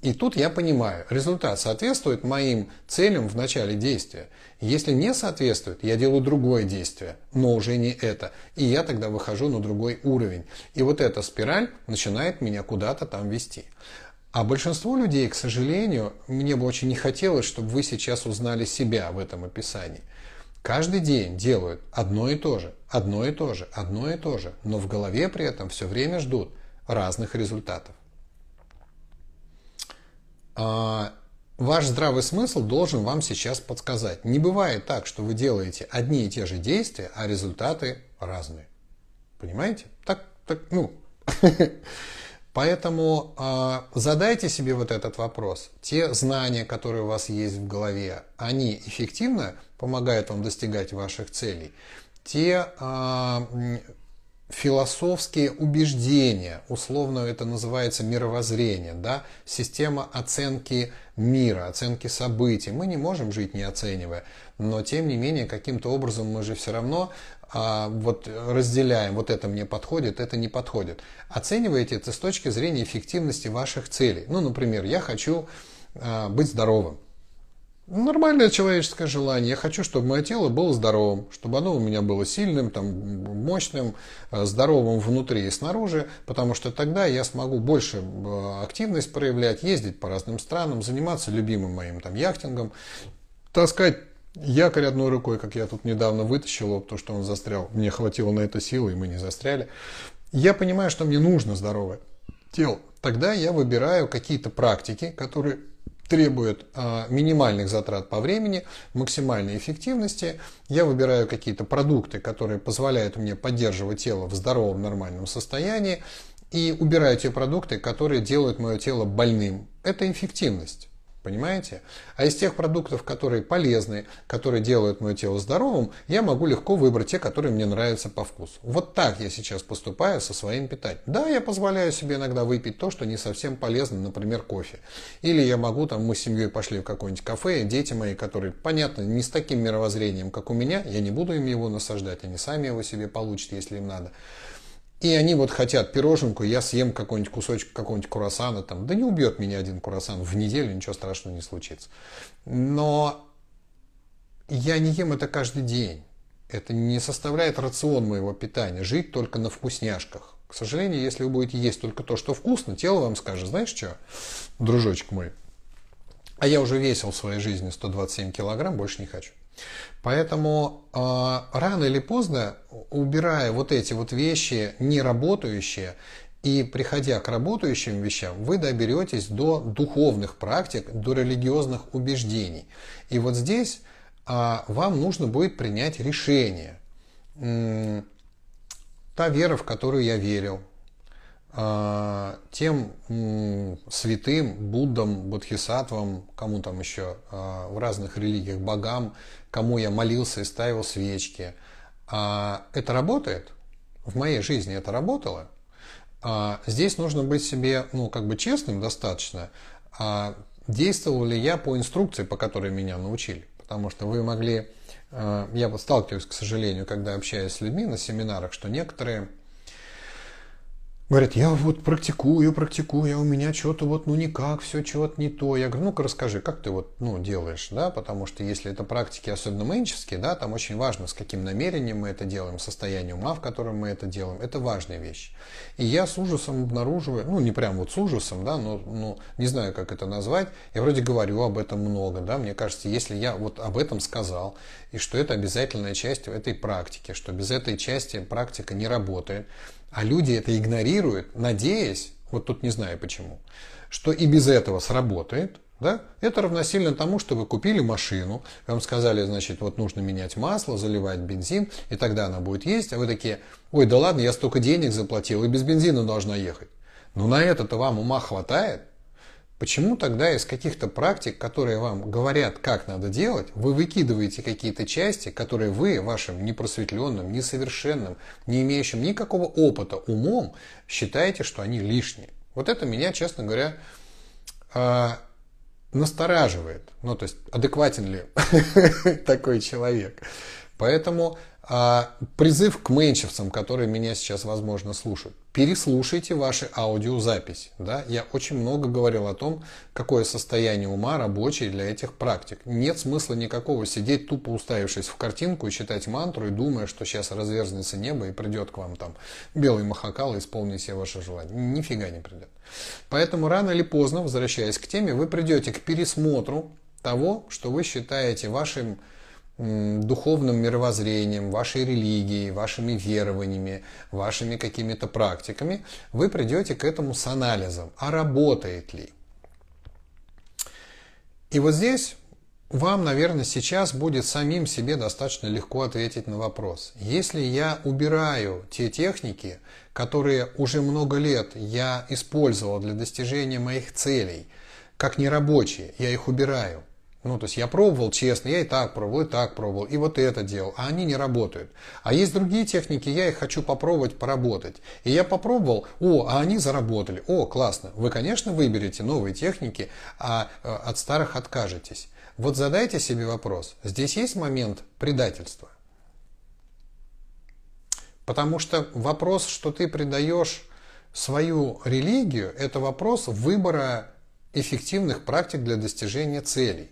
И тут я понимаю, результат соответствует моим целям в начале действия. Если не соответствует, я делаю другое действие, но уже не это. И я тогда выхожу на другой уровень. И вот эта спираль начинает меня куда-то там вести. А большинство людей, к сожалению, мне бы очень не хотелось, чтобы вы сейчас узнали себя в этом описании. Каждый день делают одно и то же, одно и то же, одно и то же, но в голове при этом все время ждут разных результатов. А, ваш здравый смысл должен вам сейчас подсказать. Не бывает так, что вы делаете одни и те же действия, а результаты разные. Понимаете? Так, так, ну. Поэтому э, задайте себе вот этот вопрос. Те знания, которые у вас есть в голове, они эффективно помогают вам достигать ваших целей. Те э, философские убеждения, условно это называется мировоззрение, да, система оценки мира, оценки событий. Мы не можем жить не оценивая, но тем не менее каким-то образом мы же все равно а, вот разделяем, вот это мне подходит, это не подходит. Оцениваете это с точки зрения эффективности ваших целей. Ну, например, я хочу а, быть здоровым. Нормальное человеческое желание. Я хочу, чтобы мое тело было здоровым, чтобы оно у меня было сильным, там, мощным, э, здоровым внутри и снаружи, потому что тогда я смогу больше э, активность проявлять, ездить по разным странам, заниматься любимым моим там яхтингом, таскать якорь одной рукой, как я тут недавно вытащил потому что он застрял. Мне хватило на это силы, и мы не застряли. Я понимаю, что мне нужно здоровое тело. Тогда я выбираю какие-то практики, которые требует э, минимальных затрат по времени, максимальной эффективности. Я выбираю какие-то продукты, которые позволяют мне поддерживать тело в здоровом нормальном состоянии и убираю те продукты, которые делают мое тело больным. Это эффективность. Понимаете? А из тех продуктов, которые полезны, которые делают мое тело здоровым, я могу легко выбрать те, которые мне нравятся по вкусу. Вот так я сейчас поступаю со своим питанием. Да, я позволяю себе иногда выпить то, что не совсем полезно, например, кофе. Или я могу, там, мы с семьей пошли в какое-нибудь кафе, и дети мои, которые, понятно, не с таким мировоззрением, как у меня, я не буду им его насаждать, они сами его себе получат, если им надо. И они вот хотят пироженку, я съем какой-нибудь кусочек какого-нибудь курасана, там, да не убьет меня один курасан в неделю, ничего страшного не случится. Но я не ем это каждый день. Это не составляет рацион моего питания. Жить только на вкусняшках. К сожалению, если вы будете есть только то, что вкусно, тело вам скажет, знаешь что, дружочек мой, а я уже весил в своей жизни 127 килограмм, больше не хочу. Поэтому э, рано или поздно, убирая вот эти вот вещи неработающие и приходя к работающим вещам, вы доберетесь до духовных практик, до религиозных убеждений. И вот здесь э, вам нужно будет принять решение. Та вера, в которую я верил, а, тем святым, Буддам, Бодхисаттвам, кому там еще, в разных религиях, богам, кому я молился и ставил свечки. А, это работает? В моей жизни это работало? Здесь нужно быть себе, ну, как бы честным достаточно. Действовал ли я по инструкции, по которой меня научили? Потому что вы могли... Я вот сталкиваюсь, к сожалению, когда общаюсь с людьми на семинарах, что некоторые Говорят, я вот практикую, практикую, а у меня что-то вот, ну никак, все чего-то не то. Я говорю, ну-ка расскажи, как ты вот, ну, делаешь, да, потому что если это практики, особенно менческие, да, там очень важно, с каким намерением мы это делаем, состояние ума, в котором мы это делаем, это важная вещь. И я с ужасом обнаруживаю, ну, не прям вот с ужасом, да, но, ну, не знаю, как это назвать, я вроде говорю об этом много, да, мне кажется, если я вот об этом сказал, и что это обязательная часть этой практики, что без этой части практика не работает, а люди это игнорируют, надеясь, вот тут не знаю почему, что и без этого сработает, да? Это равносильно тому, что вы купили машину, вам сказали, значит, вот нужно менять масло, заливать бензин, и тогда она будет есть, а вы такие, ой, да ладно, я столько денег заплатил, и без бензина должна ехать. Но на это-то вам ума хватает, Почему тогда из каких-то практик, которые вам говорят, как надо делать, вы выкидываете какие-то части, которые вы вашим непросветленным, несовершенным, не имеющим никакого опыта умом считаете, что они лишние? Вот это меня, честно говоря, а, настораживает. Ну, то есть, адекватен ли такой человек. Поэтому а, призыв к менчевцам, которые меня сейчас, возможно, слушают. Переслушайте ваши аудиозаписи. Да? Я очень много говорил о том, какое состояние ума рабочее для этих практик. Нет смысла никакого сидеть тупо уставившись в картинку и читать мантру и думая, что сейчас разверзнется небо и придет к вам там белый махакал и исполнит все ваши желания. Нифига не придет. Поэтому рано или поздно, возвращаясь к теме, вы придете к пересмотру того, что вы считаете вашим духовным мировоззрением, вашей религией, вашими верованиями, вашими какими-то практиками, вы придете к этому с анализом, а работает ли. И вот здесь вам, наверное, сейчас будет самим себе достаточно легко ответить на вопрос. Если я убираю те техники, которые уже много лет я использовал для достижения моих целей, как нерабочие, я их убираю. Ну, то есть я пробовал честно, я и так пробовал, и так пробовал, и вот это делал, а они не работают. А есть другие техники, я их хочу попробовать поработать. И я попробовал, о, а они заработали, о, классно. Вы, конечно, выберете новые техники, а э, от старых откажетесь. Вот задайте себе вопрос, здесь есть момент предательства? Потому что вопрос, что ты предаешь свою религию, это вопрос выбора эффективных практик для достижения целей.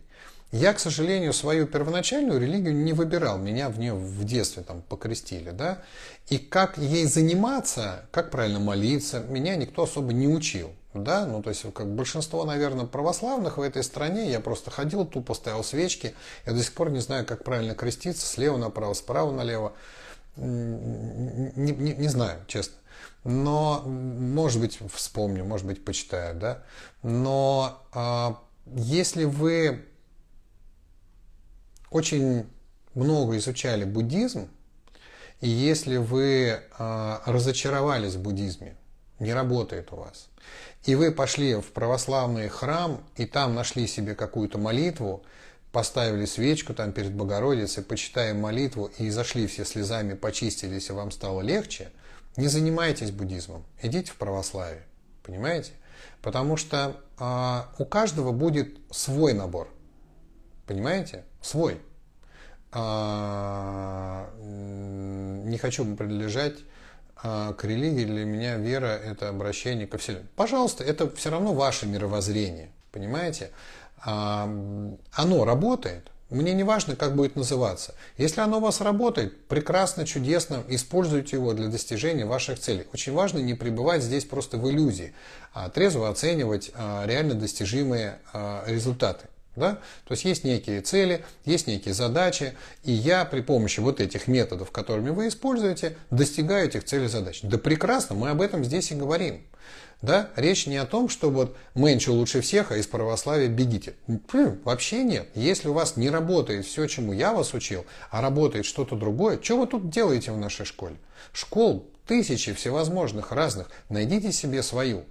Я, к сожалению, свою первоначальную религию не выбирал. Меня в нее в детстве там покрестили, да. И как ей заниматься, как правильно молиться, меня никто особо не учил да, ну то есть как большинство, наверное, православных в этой стране, я просто ходил, тупо ставил свечки, я до сих пор не знаю, как правильно креститься, слева направо, справа налево, не, не, не знаю, честно. Но, может быть, вспомню, может быть, почитаю, да. Но а, если вы очень много изучали буддизм, и если вы а, разочаровались в буддизме, не работает у вас, и вы пошли в православный храм, и там нашли себе какую-то молитву, поставили свечку там перед Богородицей, почитаем молитву и зашли все слезами, почистились, и вам стало легче, не занимайтесь буддизмом, идите в православие. Понимаете? Потому что а, у каждого будет свой набор. Понимаете? Свой. А, не хочу принадлежать а к религии для меня вера – это обращение ко Вселенной. Пожалуйста, это все равно ваше мировоззрение, понимаете? А, оно работает, мне не важно, как будет называться. Если оно у вас работает, прекрасно, чудесно, используйте его для достижения ваших целей. Очень важно не пребывать здесь просто в иллюзии, а трезво оценивать а, реально достижимые результаты. Да? То есть есть некие цели, есть некие задачи, и я при помощи вот этих методов, которыми вы используете, достигаю этих целей задач. Да прекрасно, мы об этом здесь и говорим. Да? Речь не о том, что вот меньше лучше всех, а из православия бегите. Вообще нет. Если у вас не работает все, чему я вас учил, а работает что-то другое, что вы тут делаете в нашей школе? Школ тысячи всевозможных разных. Найдите себе свою.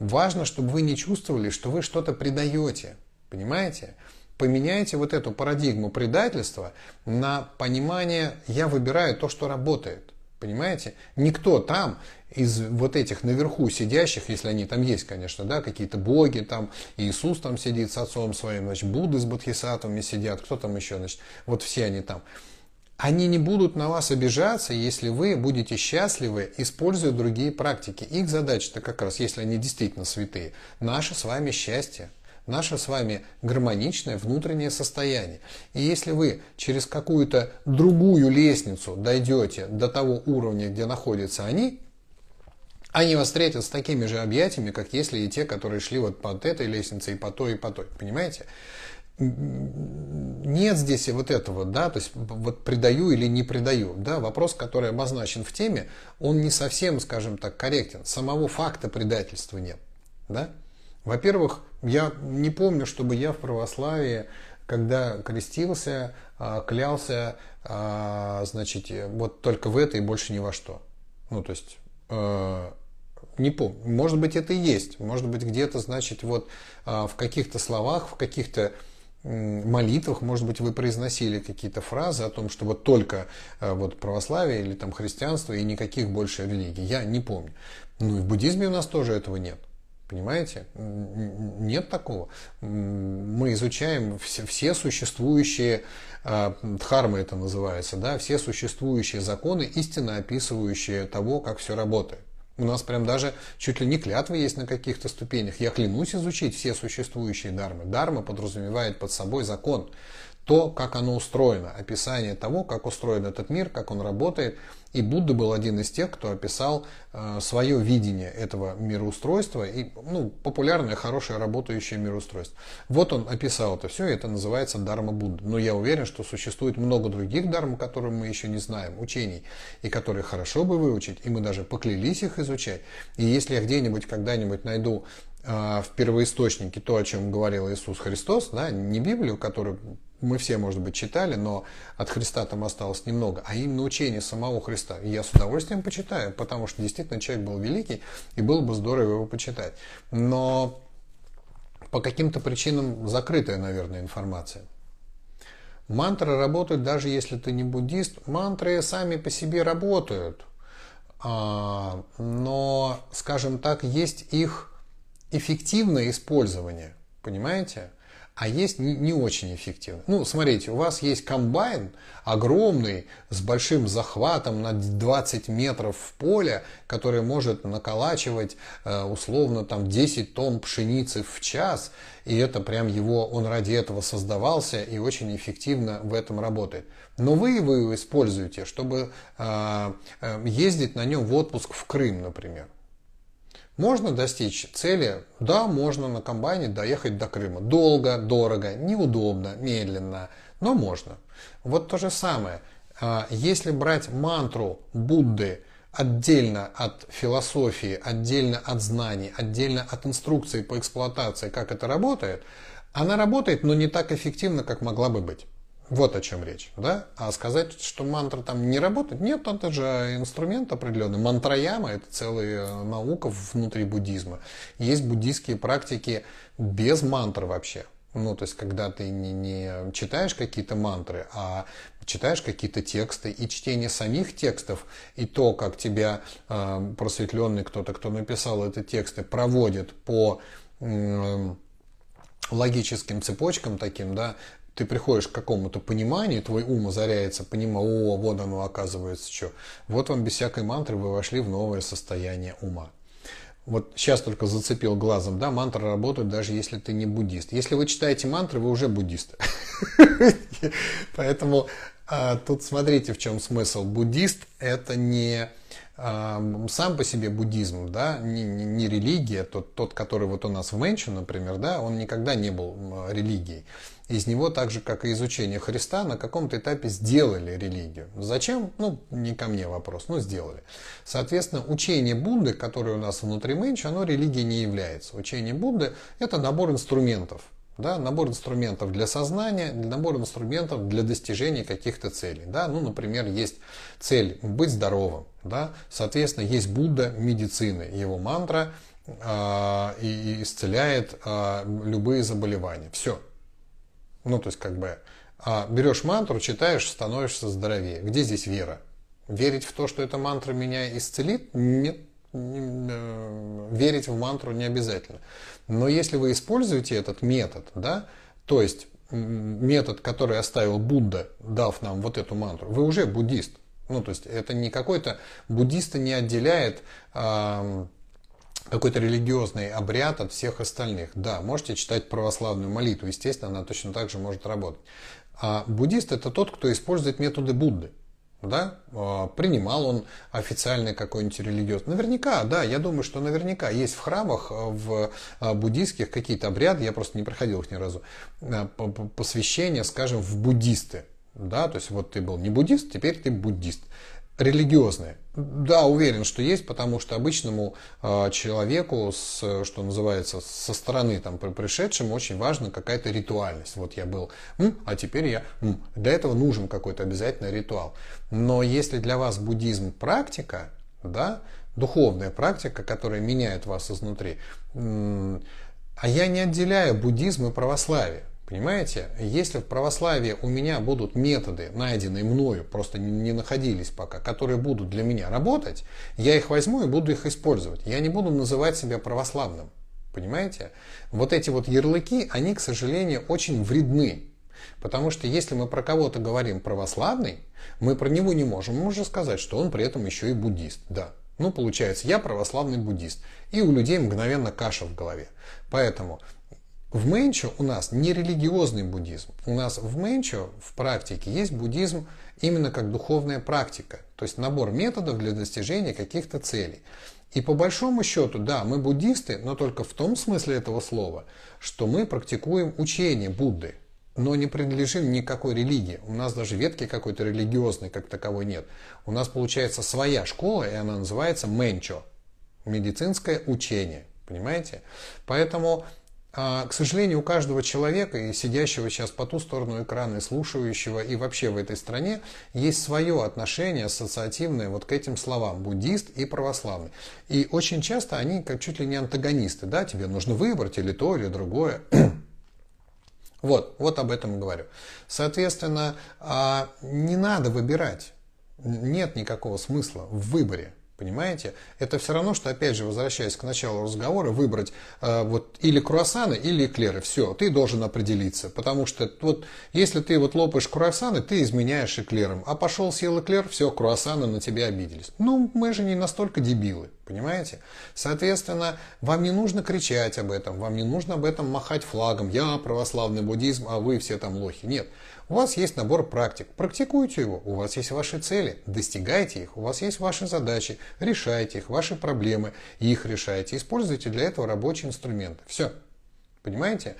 Важно, чтобы вы не чувствовали, что вы что-то предаете. Понимаете? Поменяйте вот эту парадигму предательства на понимание «я выбираю то, что работает». Понимаете? Никто там из вот этих наверху сидящих, если они там есть, конечно, да, какие-то боги, там Иисус там сидит с отцом своим, значит, Будды с Бодхисаттвами сидят, кто там еще, значит, вот все они там. Они не будут на вас обижаться, если вы будете счастливы, используя другие практики. Их задача-то как раз, если они действительно святые, наше с вами счастье наше с вами гармоничное внутреннее состояние. И если вы через какую-то другую лестницу дойдете до того уровня, где находятся они, они вас встретят с такими же объятиями, как если и те, которые шли вот под этой лестницей, и по той, и по той. Понимаете? Нет здесь вот этого, да, то есть вот предаю или не предаю, да, вопрос, который обозначен в теме, он не совсем, скажем так, корректен. Самого факта предательства нет, да. Во-первых, я не помню, чтобы я в православии, когда крестился, а, клялся, а, значит, вот только в это и больше ни во что. Ну, то есть, э, не помню. Может быть, это и есть. Может быть, где-то, значит, вот а, в каких-то словах, в каких-то молитвах, может быть, вы произносили какие-то фразы о том, что вот только вот православие или там христианство и никаких больше религий. Я не помню. Ну и в буддизме у нас тоже этого нет. Понимаете? Нет такого. Мы изучаем все, все существующие, а, дхармы это называется, да, все существующие законы, истинно описывающие того, как все работает. У нас прям даже чуть ли не клятвы есть на каких-то ступенях. Я клянусь изучить все существующие дармы. Дарма подразумевает под собой закон. То, как оно устроено, описание того, как устроен этот мир, как он работает – и Будда был один из тех, кто описал э, свое видение этого мироустройства и ну, популярное, хорошее, работающее мироустройство. Вот он описал это все, и это называется Дарма Будда. Но я уверен, что существует много других дарм, которые мы еще не знаем, учений, и которые хорошо бы выучить, и мы даже поклялись их изучать. И если я где-нибудь когда-нибудь найду в первоисточнике то, о чем говорил Иисус Христос, да, не Библию, которую мы все, может быть, читали, но от Христа там осталось немного, а именно учение самого Христа. И я с удовольствием почитаю, потому что действительно человек был великий, и было бы здорово его почитать. Но по каким-то причинам закрытая, наверное, информация. Мантры работают даже если ты не буддист. Мантры сами по себе работают. А, но, скажем так, есть их эффективное использование. Понимаете? А есть не, не очень эффективно. Ну, смотрите, у вас есть комбайн огромный, с большим захватом на 20 метров в поле, который может наколачивать э, условно там 10 тонн пшеницы в час, и это прям его, он ради этого создавался и очень эффективно в этом работает. Но вы его используете, чтобы э, э, ездить на нем в отпуск в Крым, например. Можно достичь цели? Да, можно на комбайне доехать до Крыма. Долго, дорого, неудобно, медленно, но можно. Вот то же самое. А, если брать мантру Будды отдельно от философии, отдельно от знаний, отдельно от инструкции по эксплуатации, как это работает, она работает, но не так эффективно, как могла бы быть. Вот о чем речь. Да? А сказать, что мантра там не работает, нет, это же инструмент определенный. Мантраяма – это целая наука внутри буддизма. Есть буддийские практики без мантр вообще. Ну, то есть, когда ты не, не читаешь какие-то мантры, а читаешь какие-то тексты, и чтение самих текстов, и то, как тебя э, просветленный кто-то, кто написал эти тексты, проводит по э, логическим цепочкам таким, да, ты приходишь к какому-то пониманию, твой ум озаряется, понимая, о, вот оно оказывается что. Вот вам без всякой мантры вы вошли в новое состояние ума. Вот сейчас только зацепил глазом, да, мантры работают даже если ты не буддист. Если вы читаете мантры, вы уже буддист. Поэтому а, тут смотрите, в чем смысл. Буддист это не а, сам по себе буддизм, да, не, не, не религия, тот, тот, который вот у нас в Мэнчу, например, да, он никогда не был религией из него, так же как и изучение Христа, на каком-то этапе сделали религию. Зачем? Ну, не ко мне вопрос, но сделали. Соответственно, учение Будды, которое у нас внутри Мэнча, оно религией не является. Учение Будды – это набор инструментов. Да, набор инструментов для сознания, набор инструментов для достижения каких-то целей. Да? Ну, например, есть цель быть здоровым. Да? Соответственно, есть Будда медицины, его мантра э, и исцеляет э, любые заболевания. Все, ну, то есть, как бы, а берешь мантру, читаешь, становишься здоровее. Где здесь вера? Верить в то, что эта мантра меня исцелит? Нет. Э, верить в мантру не обязательно. Но если вы используете этот метод, да, то есть метод, который оставил Будда, дав нам вот эту мантру, вы уже буддист. Ну, то есть это не какой-то буддиста не отделяет э, какой-то религиозный обряд от всех остальных. Да, можете читать православную молитву, естественно, она точно так же может работать. А буддист это тот, кто использует методы Будды. Да? А, принимал он официальный какой-нибудь религиозный. Наверняка, да, я думаю, что наверняка есть в храмах, а, в а, буддийских какие-то обряды, я просто не проходил их ни разу, посвящения, скажем, в буддисты. Да, то есть вот ты был не буддист, теперь ты буддист религиозные. Да, уверен, что есть, потому что обычному э, человеку, с, что называется, со стороны там, пришедшему очень важна какая-то ритуальность. Вот я был, м, а теперь я... М. Для этого нужен какой-то обязательно ритуал. Но если для вас буддизм практика, да, духовная практика, которая меняет вас изнутри, а я не отделяю буддизм и православие. Понимаете, если в православии у меня будут методы, найденные мною, просто не находились пока, которые будут для меня работать, я их возьму и буду их использовать. Я не буду называть себя православным. Понимаете? Вот эти вот ярлыки, они, к сожалению, очень вредны. Потому что если мы про кого-то говорим православный, мы про него не можем. Мы можем сказать, что он при этом еще и буддист. Да. Ну, получается, я православный буддист. И у людей мгновенно каша в голове. Поэтому в Мэнчо у нас не религиозный буддизм. У нас в Мэнчо в практике есть буддизм именно как духовная практика. То есть набор методов для достижения каких-то целей. И по большому счету, да, мы буддисты, но только в том смысле этого слова, что мы практикуем учение Будды, но не принадлежим никакой религии. У нас даже ветки какой-то религиозной как таковой нет. У нас получается своя школа, и она называется Мэнчо. Медицинское учение. Понимаете? Поэтому к сожалению, у каждого человека, и сидящего сейчас по ту сторону экрана, и слушающего, и вообще в этой стране, есть свое отношение ассоциативное вот к этим словам буддист и православный. И очень часто они как чуть ли не антагонисты, да, тебе нужно выбрать или то, или другое. Вот, вот об этом и говорю. Соответственно, а, не надо выбирать. Нет никакого смысла в выборе. Понимаете? Это все равно, что, опять же, возвращаясь к началу разговора, выбрать э, вот или круассаны, или эклеры. Все, ты должен определиться. Потому что вот если ты вот лопаешь круассаны, ты изменяешь эклером. А пошел съел эклер, все, круассаны на тебя обиделись. Ну, мы же не настолько дебилы. Понимаете? Соответственно, вам не нужно кричать об этом, вам не нужно об этом махать флагом. Я православный буддизм, а вы все там лохи. Нет. У вас есть набор практик. Практикуйте его. У вас есть ваши цели. Достигайте их. У вас есть ваши задачи. Решайте их. Ваши проблемы. Их решайте. Используйте для этого рабочие инструменты. Все. Понимаете?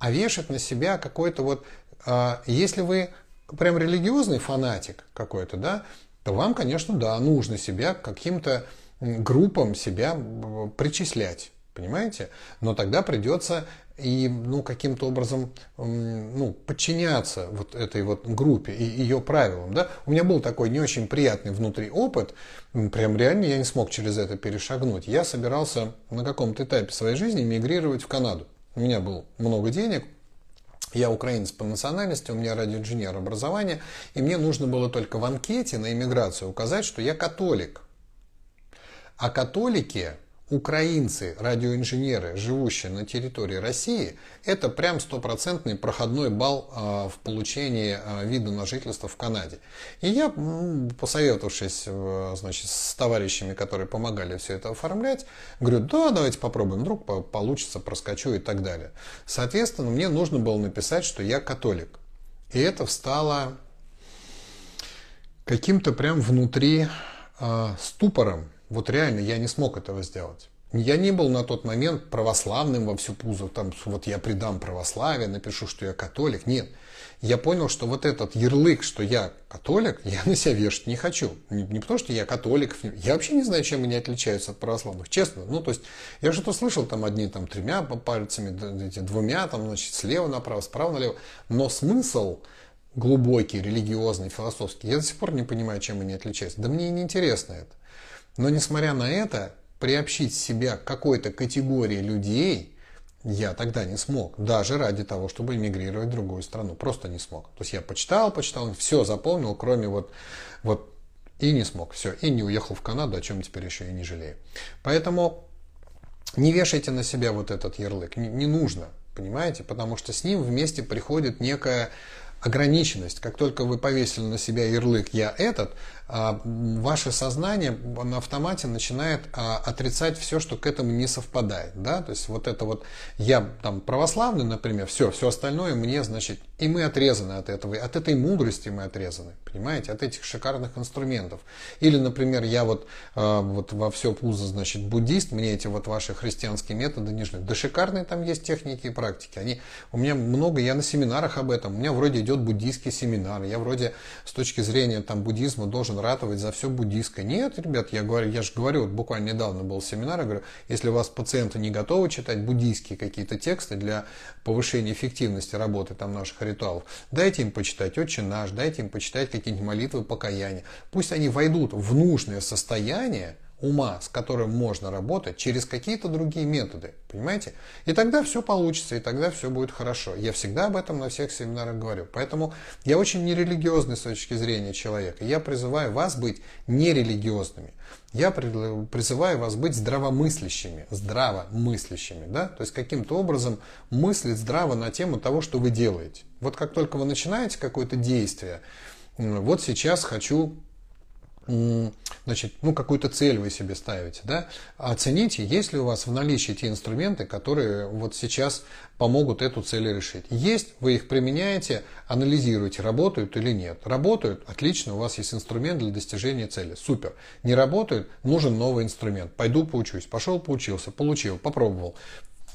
А вешать на себя какой-то вот... А, если вы прям религиозный фанатик какой-то, да, то вам, конечно, да, нужно себя каким-то группам себя причислять. Понимаете? Но тогда придется и ну, каким-то образом ну, подчиняться вот этой вот группе и ее правилам. Да? У меня был такой не очень приятный внутри опыт, прям реально я не смог через это перешагнуть. Я собирался на каком-то этапе своей жизни мигрировать в Канаду. У меня было много денег, я украинец по национальности, у меня радиоинженер образования, и мне нужно было только в анкете на иммиграцию указать, что я католик. А католики украинцы, радиоинженеры, живущие на территории России, это прям стопроцентный проходной балл а, в получении а, вида на жительство в Канаде. И я, посоветовавшись э, значит, с товарищами, которые помогали все это оформлять, говорю, да, давайте попробуем, вдруг получится, проскочу и так далее. Соответственно, мне нужно было написать, что я католик. И это встало каким-то прям внутри э, ступором, вот реально я не смог этого сделать. Я не был на тот момент православным во всю пузо, там, вот я предам православие, напишу, что я католик. Нет. Я понял, что вот этот ярлык, что я католик, я на себя вешать не хочу. Не, не потому, что я католик, я вообще не знаю, чем они отличаются от православных, честно. Ну, то есть, я что-то слышал, там, одни там тремя пальцами, эти, двумя, там, значит, слева направо, справа налево. Но смысл глубокий, религиозный, философский, я до сих пор не понимаю, чем они отличаются. Да мне и не интересно это. Но несмотря на это, приобщить себя к какой-то категории людей я тогда не смог. Даже ради того, чтобы эмигрировать в другую страну. Просто не смог. То есть я почитал, почитал, все запомнил, кроме вот, вот и не смог. Все. И не уехал в Канаду, о чем теперь еще и не жалею. Поэтому не вешайте на себя вот этот ярлык. Не, не нужно. Понимаете? Потому что с ним вместе приходит некая ограниченность. Как только вы повесили на себя ярлык «я этот», ваше сознание на автомате начинает а, отрицать все, что к этому не совпадает. Да? То есть вот это вот «я там православный», например, все, все остальное мне, значит, и мы отрезаны от этого, от этой мудрости мы отрезаны, понимаете, от этих шикарных инструментов. Или, например, я вот, а, вот во все пузо, значит, буддист, мне эти вот ваши христианские методы не. Да шикарные там есть техники и практики. Они, у меня много, я на семинарах об этом, у меня вроде идет буддийский семинар, я вроде с точки зрения там буддизма должен ратовать за все буддийское. Нет, ребят, я говорю, я же говорю, вот буквально недавно был семинар, я говорю, если у вас пациенты не готовы читать буддийские какие-то тексты для повышения эффективности работы там наших ритуалов, дайте им почитать «Отче наш», дайте им почитать какие-нибудь молитвы покаяния. Пусть они войдут в нужное состояние, ума, с которым можно работать через какие-то другие методы. Понимаете? И тогда все получится, и тогда все будет хорошо. Я всегда об этом на всех семинарах говорю. Поэтому я очень нерелигиозный с точки зрения человека. Я призываю вас быть нерелигиозными. Я призываю вас быть здравомыслящими, здравомыслящими, да? То есть каким-то образом мыслить здраво на тему того, что вы делаете. Вот как только вы начинаете какое-то действие, вот сейчас хочу значит, ну, какую-то цель вы себе ставите, да, оцените, есть ли у вас в наличии те инструменты, которые вот сейчас помогут эту цель решить. Есть, вы их применяете, анализируете, работают или нет. Работают, отлично, у вас есть инструмент для достижения цели, супер. Не работают, нужен новый инструмент. Пойду поучусь, пошел поучился, получил, попробовал.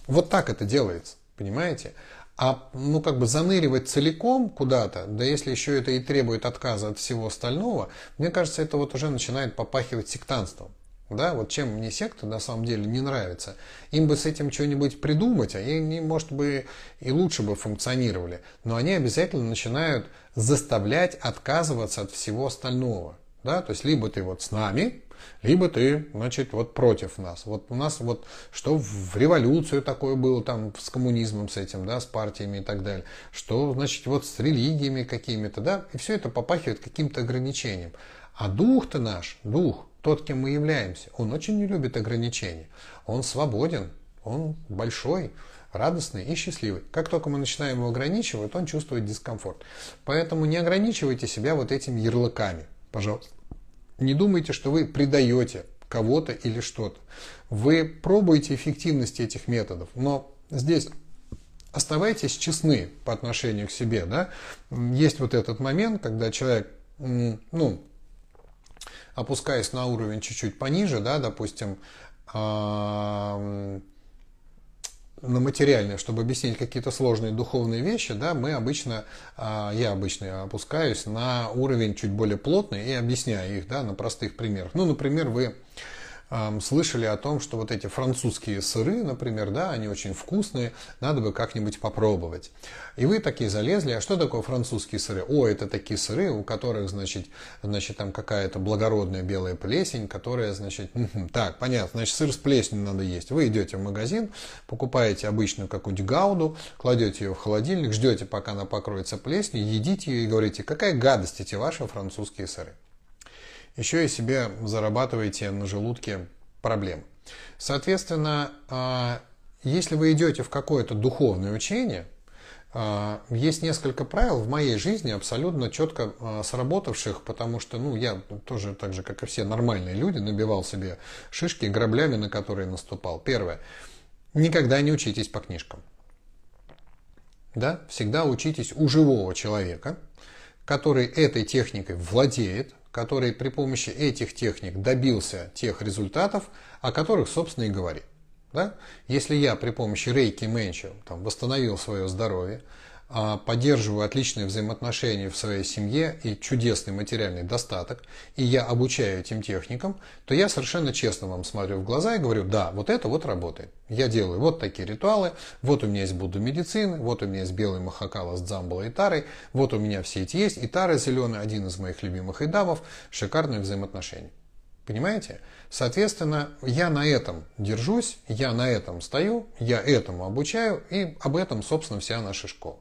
Вот так это делается, понимаете? А ну как бы заныривать целиком куда-то, да если еще это и требует отказа от всего остального, мне кажется, это вот уже начинает попахивать сектантством. Да, вот чем мне секта на самом деле не нравится. Им бы с этим что-нибудь придумать, а они, может бы, и лучше бы функционировали. Но они обязательно начинают заставлять отказываться от всего остального. Да? То есть, либо ты вот с нами, либо ты, значит, вот против нас. Вот у нас вот, что в революцию такое было там с коммунизмом с этим, да, с партиями и так далее, что, значит, вот с религиями какими-то, да, и все это попахивает каким-то ограничением. А дух-то наш, дух, тот, кем мы являемся, он очень не любит ограничений. Он свободен, он большой, радостный и счастливый. Как только мы начинаем его ограничивать, он чувствует дискомфорт. Поэтому не ограничивайте себя вот этими ярлыками, пожалуйста. Не думайте, что вы предаете кого-то или что-то. Вы пробуете эффективность этих методов, но здесь оставайтесь честны по отношению к себе. Да? Есть вот этот момент, когда человек ну, опускаясь на уровень чуть-чуть пониже, да, допустим, на материальное, чтобы объяснить какие-то сложные духовные вещи, да, мы обычно, а, я обычно опускаюсь на уровень чуть более плотный и объясняю их, да, на простых примерах. Ну, например, вы слышали о том, что вот эти французские сыры, например, да, они очень вкусные, надо бы как-нибудь попробовать. И вы такие залезли, а что такое французские сыры? О, это такие сыры, у которых, значит, значит там какая-то благородная белая плесень, которая, значит, так, понятно, значит, сыр с плесенью надо есть. Вы идете в магазин, покупаете обычную какую-нибудь гауду, кладете ее в холодильник, ждете, пока она покроется плесенью, едите ее и говорите, какая гадость эти ваши французские сыры еще и себе зарабатываете на желудке проблемы. Соответственно, а, если вы идете в какое-то духовное учение, а, есть несколько правил в моей жизни абсолютно четко а, сработавших, потому что ну, я тоже так же, как и все нормальные люди, набивал себе шишки граблями, на которые наступал. Первое. Никогда не учитесь по книжкам. Да? Всегда учитесь у живого человека, который этой техникой владеет, который при помощи этих техник добился тех результатов, о которых, собственно, и говорит. Да? Если я при помощи рейки менчи там, восстановил свое здоровье, поддерживаю отличные взаимоотношения в своей семье и чудесный материальный достаток, и я обучаю этим техникам, то я совершенно честно вам смотрю в глаза и говорю, да, вот это вот работает. Я делаю вот такие ритуалы, вот у меня есть Будда медицины, вот у меня есть белый махакала с дзамбалой и тарой, вот у меня все эти есть, и тара зеленый, один из моих любимых идамов, шикарные взаимоотношения. Понимаете? Соответственно, я на этом держусь, я на этом стою, я этому обучаю, и об этом, собственно, вся наша школа.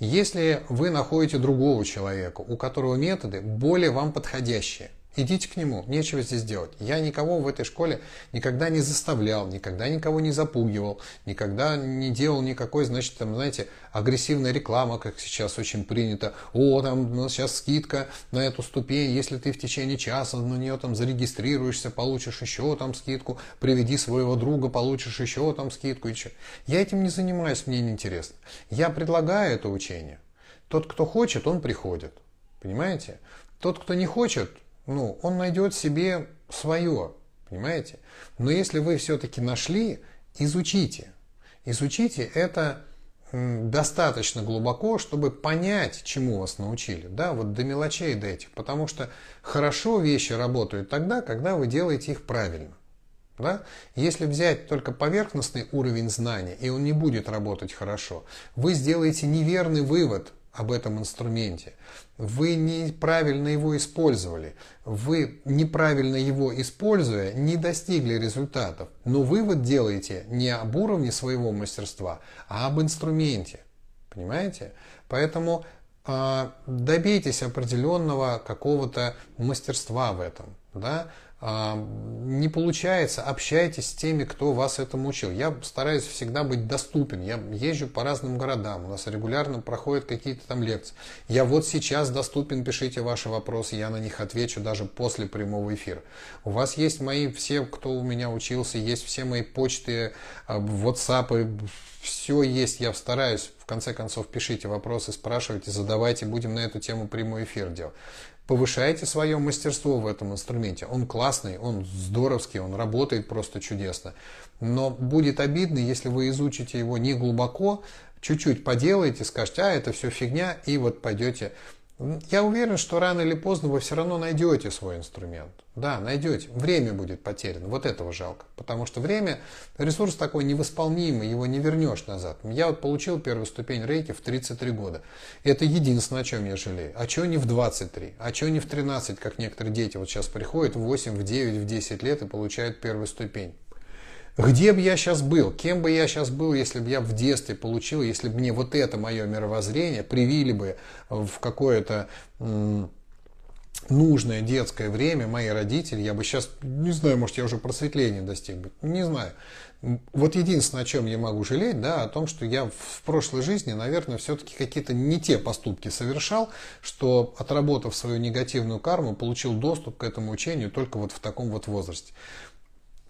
Если вы находите другого человека, у которого методы более вам подходящие – Идите к нему, нечего здесь делать. Я никого в этой школе никогда не заставлял, никогда никого не запугивал, никогда не делал никакой, значит, там, знаете, агрессивной рекламы, как сейчас очень принято. О, там у нас сейчас скидка на эту ступень, если ты в течение часа на нее там зарегистрируешься, получишь еще там скидку, приведи своего друга, получишь еще там скидку. Еще. Я этим не занимаюсь, мне не интересно. Я предлагаю это учение. Тот, кто хочет, он приходит. Понимаете? Тот, кто не хочет, ну, он найдет себе свое, понимаете? Но если вы все-таки нашли, изучите. Изучите это достаточно глубоко, чтобы понять, чему вас научили, да, вот до мелочей до этих, потому что хорошо вещи работают тогда, когда вы делаете их правильно. Да? Если взять только поверхностный уровень знания, и он не будет работать хорошо, вы сделаете неверный вывод об этом инструменте. Вы неправильно его использовали. Вы неправильно его используя не достигли результатов. Но вывод делаете не об уровне своего мастерства, а об инструменте. Понимаете? Поэтому э, добейтесь определенного какого-то мастерства в этом. Да? Не получается, общайтесь с теми, кто вас этому учил. Я стараюсь всегда быть доступен. Я езжу по разным городам, у нас регулярно проходят какие-то там лекции. Я вот сейчас доступен, пишите ваши вопросы, я на них отвечу даже после прямого эфира. У вас есть мои, все, кто у меня учился, есть все мои почты, а, WhatsApp, все есть, я стараюсь. В конце концов, пишите вопросы, спрашивайте, задавайте, будем на эту тему прямой эфир делать повышайте свое мастерство в этом инструменте. Он классный, он здоровский, он работает просто чудесно. Но будет обидно, если вы изучите его не глубоко, чуть-чуть поделаете, скажете, а это все фигня, и вот пойдете Я уверен, что рано или поздно вы все равно найдете свой инструмент. Да, найдете. Время будет потеряно. Вот этого жалко. Потому что время, ресурс такой невосполнимый, его не вернешь назад. Я вот получил первую ступень рейки в 33 года. Это единственное, о чем я жалею. А чего не в 23? А чего не в 13, как некоторые дети вот сейчас приходят в 8, в 9, в 10 лет и получают первую ступень? Где бы я сейчас был? Кем бы я сейчас был, если бы я в детстве получил, если бы мне вот это мое мировоззрение привили бы в какое-то нужное детское время мои родители, я бы сейчас, не знаю, может, я уже просветления достиг бы, не знаю. Вот единственное, о чем я могу жалеть, да, о том, что я в прошлой жизни, наверное, все-таки какие-то не те поступки совершал, что, отработав свою негативную карму, получил доступ к этому учению только вот в таком вот возрасте.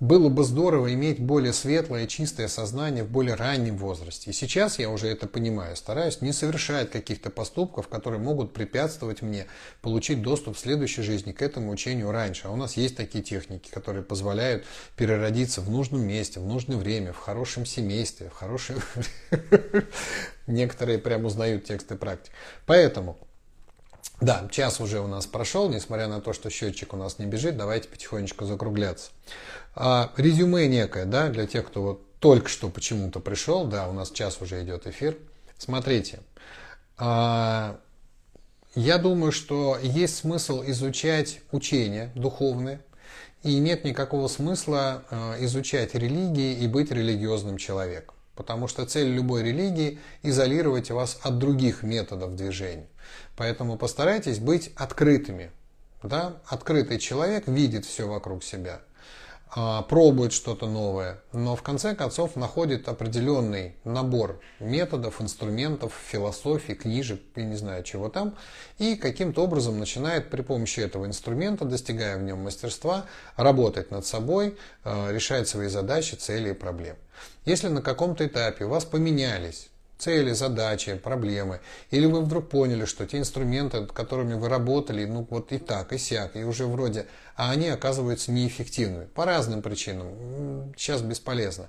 Было бы здорово иметь более светлое, чистое сознание в более раннем возрасте. И сейчас я уже это понимаю. Стараюсь не совершать каких-то поступков, которые могут препятствовать мне получить доступ в следующей жизни к этому учению раньше. А у нас есть такие техники, которые позволяют переродиться в нужном месте, в нужное время, в хорошем семействе, в хорошем... Некоторые прям узнают тексты практик. Поэтому да, час уже у нас прошел, несмотря на то, что счетчик у нас не бежит, давайте потихонечку закругляться. А, резюме некое, да, для тех, кто вот только что почему-то пришел, да, у нас час уже идет эфир. Смотрите, а, я думаю, что есть смысл изучать учения духовные, и нет никакого смысла а, изучать религии и быть религиозным человеком. Потому что цель любой религии – изолировать вас от других методов движения. Поэтому постарайтесь быть открытыми. Да? Открытый человек видит все вокруг себя, пробует что-то новое, но в конце концов находит определенный набор методов, инструментов, философий, книжек, я не знаю чего там, и каким-то образом начинает при помощи этого инструмента, достигая в нем мастерства, работать над собой, а, решать свои задачи, цели и проблемы. Если на каком-то этапе у вас поменялись цели, задачи, проблемы, или вы вдруг поняли, что те инструменты, которыми вы работали, ну вот и так, и сяк, и уже вроде, а они оказываются неэффективными по разным причинам, сейчас бесполезно.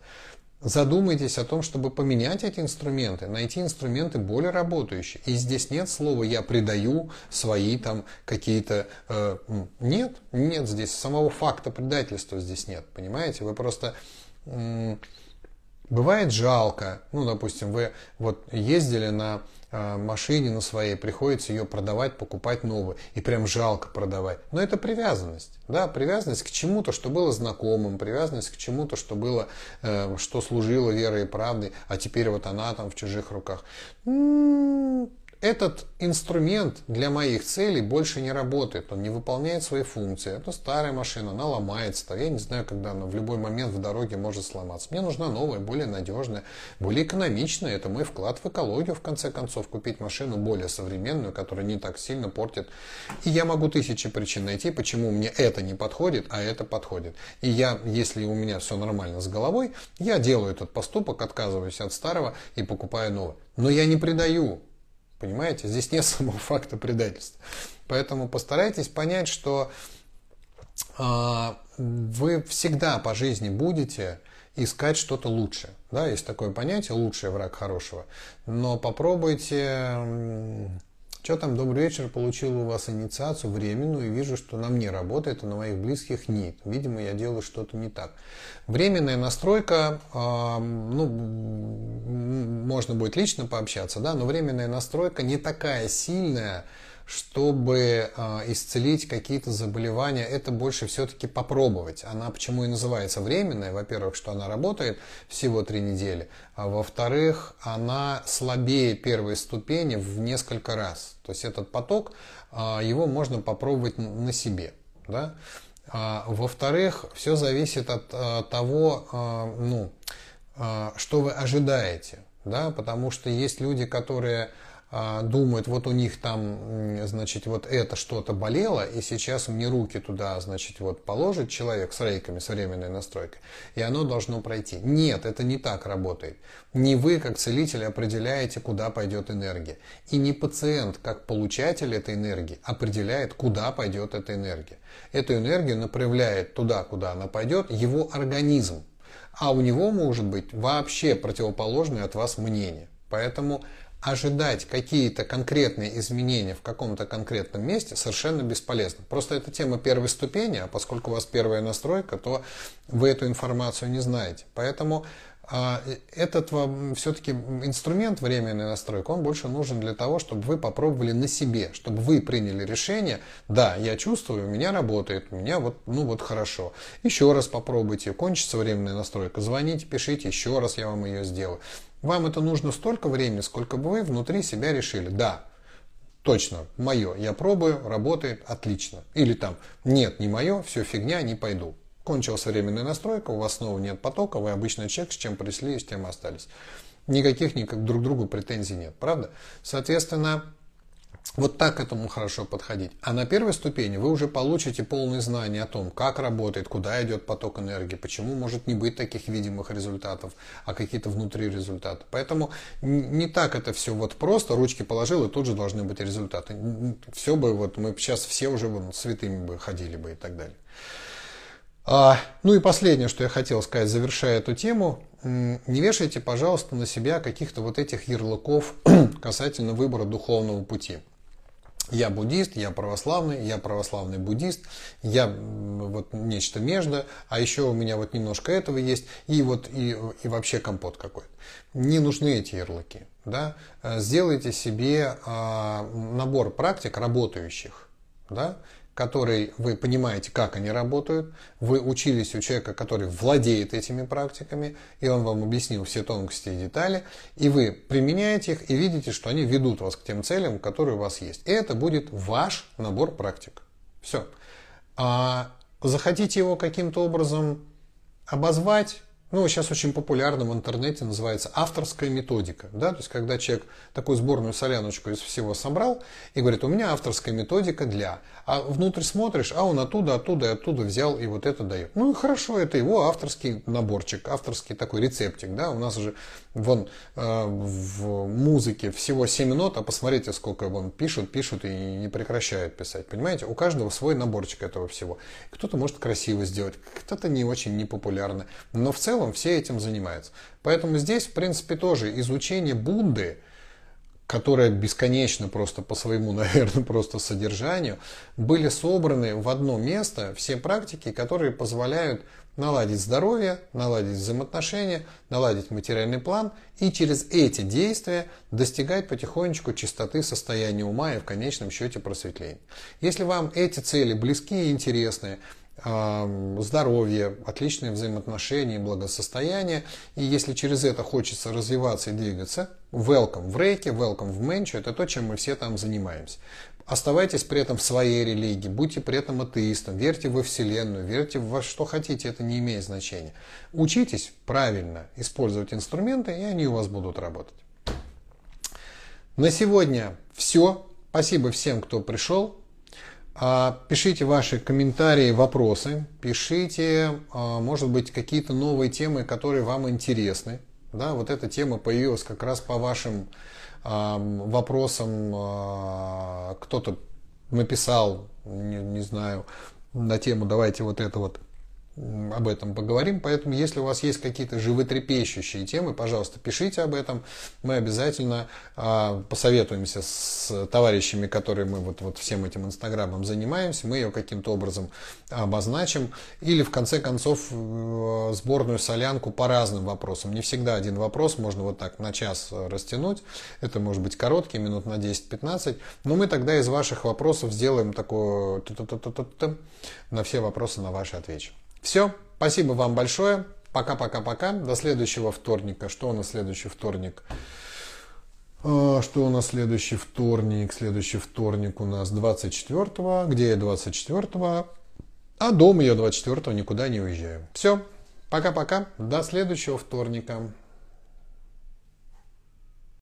Задумайтесь о том, чтобы поменять эти инструменты, найти инструменты более работающие. И здесь нет слова «я предаю свои там какие-то...» э, Нет, нет здесь, самого факта предательства здесь нет, понимаете? Вы просто... Бывает жалко, ну, допустим, вы вот ездили на э, машине на своей, приходится ее продавать, покупать новую, и прям жалко продавать. Но это привязанность, да, привязанность к чему-то, что было знакомым, привязанность к чему-то, что было, э, что служило верой и правдой, а теперь вот она там в чужих руках. М-м-м, этот инструмент для моих целей больше не работает, он не выполняет свои функции. Это старая машина, она ломается, я не знаю, когда она в любой момент в дороге может сломаться. Мне нужна новая, более надежная, более экономичная. Это мой вклад в экологию, в конце концов, купить машину более современную, которая не так сильно портит. И я могу тысячи причин найти, почему мне это не подходит, а это подходит. И я, если у меня все нормально с головой, я делаю этот поступок, отказываюсь от старого и покупаю новое. Но я не предаю Понимаете? Здесь нет самого факта предательства. Поэтому постарайтесь понять, что э, вы всегда по жизни будете искать что-то лучше. Да, есть такое понятие «лучший враг хорошего». Но попробуйте что там, добрый вечер, получил у вас инициацию временную и вижу, что на мне работает, а на моих близких нет. Видимо, я делаю что-то не так. Временная настройка, э, ну, можно будет лично пообщаться, да, но временная настройка не такая сильная, чтобы э, исцелить какие-то заболевания, это больше все-таки попробовать. Она почему и называется временная? Во-первых, что она работает всего три недели, а во-вторых, она слабее первой ступени в несколько раз. То есть этот поток, э, его можно попробовать на себе. Да? А, во-вторых, все зависит от э, того, ну, что вы ожидаете. Да? Потому что есть люди, которые думают, вот у них там, значит, вот это что-то болело, и сейчас мне руки туда, значит, вот положит человек с рейками, с временной настройкой, и оно должно пройти. Нет, это не так работает. Не вы, как целитель, определяете, куда пойдет энергия. И не пациент, как получатель этой энергии, определяет, куда пойдет эта энергия. Эту энергию направляет туда, куда она пойдет, его организм. А у него может быть вообще противоположное от вас мнение. Поэтому ожидать какие-то конкретные изменения в каком-то конкретном месте совершенно бесполезно. Просто это тема первой ступени, а поскольку у вас первая настройка, то вы эту информацию не знаете. Поэтому а, этот все-таки инструмент временной настройки, он больше нужен для того, чтобы вы попробовали на себе, чтобы вы приняли решение, да, я чувствую, у меня работает, у меня вот, ну вот хорошо. Еще раз попробуйте, кончится временная настройка, звоните, пишите, еще раз я вам ее сделаю. Вам это нужно столько времени, сколько бы вы внутри себя решили. Да, точно, мое, я пробую, работает, отлично. Или там, нет, не мое, все фигня, не пойду. Кончилась временная настройка, у вас снова нет потока, вы обычный человек, с чем пришли, с тем остались. Никаких никак друг другу претензий нет, правда? Соответственно, вот так к этому хорошо подходить. А на первой ступени вы уже получите полные знания о том, как работает, куда идет поток энергии, почему может не быть таких видимых результатов, а какие-то внутри результаты. Поэтому не так это все вот просто, ручки положил и тут же должны быть результаты. Все бы, вот мы сейчас все уже вот святыми бы ходили бы и так далее. А, ну и последнее, что я хотел сказать, завершая эту тему, не вешайте, пожалуйста, на себя каких-то вот этих ярлыков касательно выбора духовного пути я буддист, я православный, я православный буддист, я вот нечто между, а еще у меня вот немножко этого есть, и вот и, и вообще компот какой-то. Не нужны эти ярлыки. Да? Сделайте себе а, набор практик работающих. Да? Который вы понимаете, как они работают, вы учились у человека, который владеет этими практиками, и он вам объяснил все тонкости и детали, и вы применяете их и видите, что они ведут вас к тем целям, которые у вас есть. И это будет ваш набор практик. Все. А захотите его каким-то образом обозвать, ну, сейчас очень популярно в интернете называется авторская методика. Да? То есть, когда человек такую сборную соляночку из всего собрал и говорит, у меня авторская методика для. А внутрь смотришь, а он оттуда, оттуда и оттуда взял и вот это дает. Ну хорошо, это его авторский наборчик, авторский такой рецептик. Да? У нас же вон э, в музыке всего 7 нот, а посмотрите, сколько вон пишут, пишут и не прекращают писать. Понимаете, у каждого свой наборчик этого всего. Кто-то может красиво сделать, кто-то не очень непопулярно. Но в целом все этим занимаются. Поэтому здесь, в принципе, тоже изучение Будды – которые бесконечно просто по своему, наверное, просто содержанию, были собраны в одно место все практики, которые позволяют наладить здоровье, наладить взаимоотношения, наладить материальный план и через эти действия достигать потихонечку чистоты состояния ума и в конечном счете просветления. Если вам эти цели близки и интересны, здоровье, отличные взаимоотношения, благосостояние. И если через это хочется развиваться и двигаться, welcome в рейке, welcome в менчу, это то, чем мы все там занимаемся. Оставайтесь при этом в своей религии, будьте при этом атеистом, верьте во Вселенную, верьте во что хотите, это не имеет значения. Учитесь правильно использовать инструменты, и они у вас будут работать. На сегодня все. Спасибо всем, кто пришел. А, пишите ваши комментарии, вопросы, пишите, а, может быть, какие-то новые темы, которые вам интересны. Да, вот эта тема появилась как раз по вашим а, вопросам. Кто-то написал, не, не знаю, на тему «давайте вот это вот об этом поговорим. Поэтому, если у вас есть какие-то животрепещущие темы, пожалуйста, пишите об этом. Мы обязательно э, посоветуемся с товарищами, которые мы вот, вот всем этим инстаграмом занимаемся. Мы ее каким-то образом обозначим. Или, в конце концов, э, сборную солянку по разным вопросам. Не всегда один вопрос можно вот так на час растянуть. Это может быть короткий, минут на 10-15. Но мы тогда из ваших вопросов сделаем такое на все вопросы на ваши отвечу. Все, спасибо вам большое. Пока-пока-пока. До следующего вторника. Что у нас следующий вторник? А, что у нас следующий вторник? Следующий вторник у нас 24-го. Где я 24-го? А дома я 24-го никуда не уезжаю. Все, пока-пока. До следующего вторника.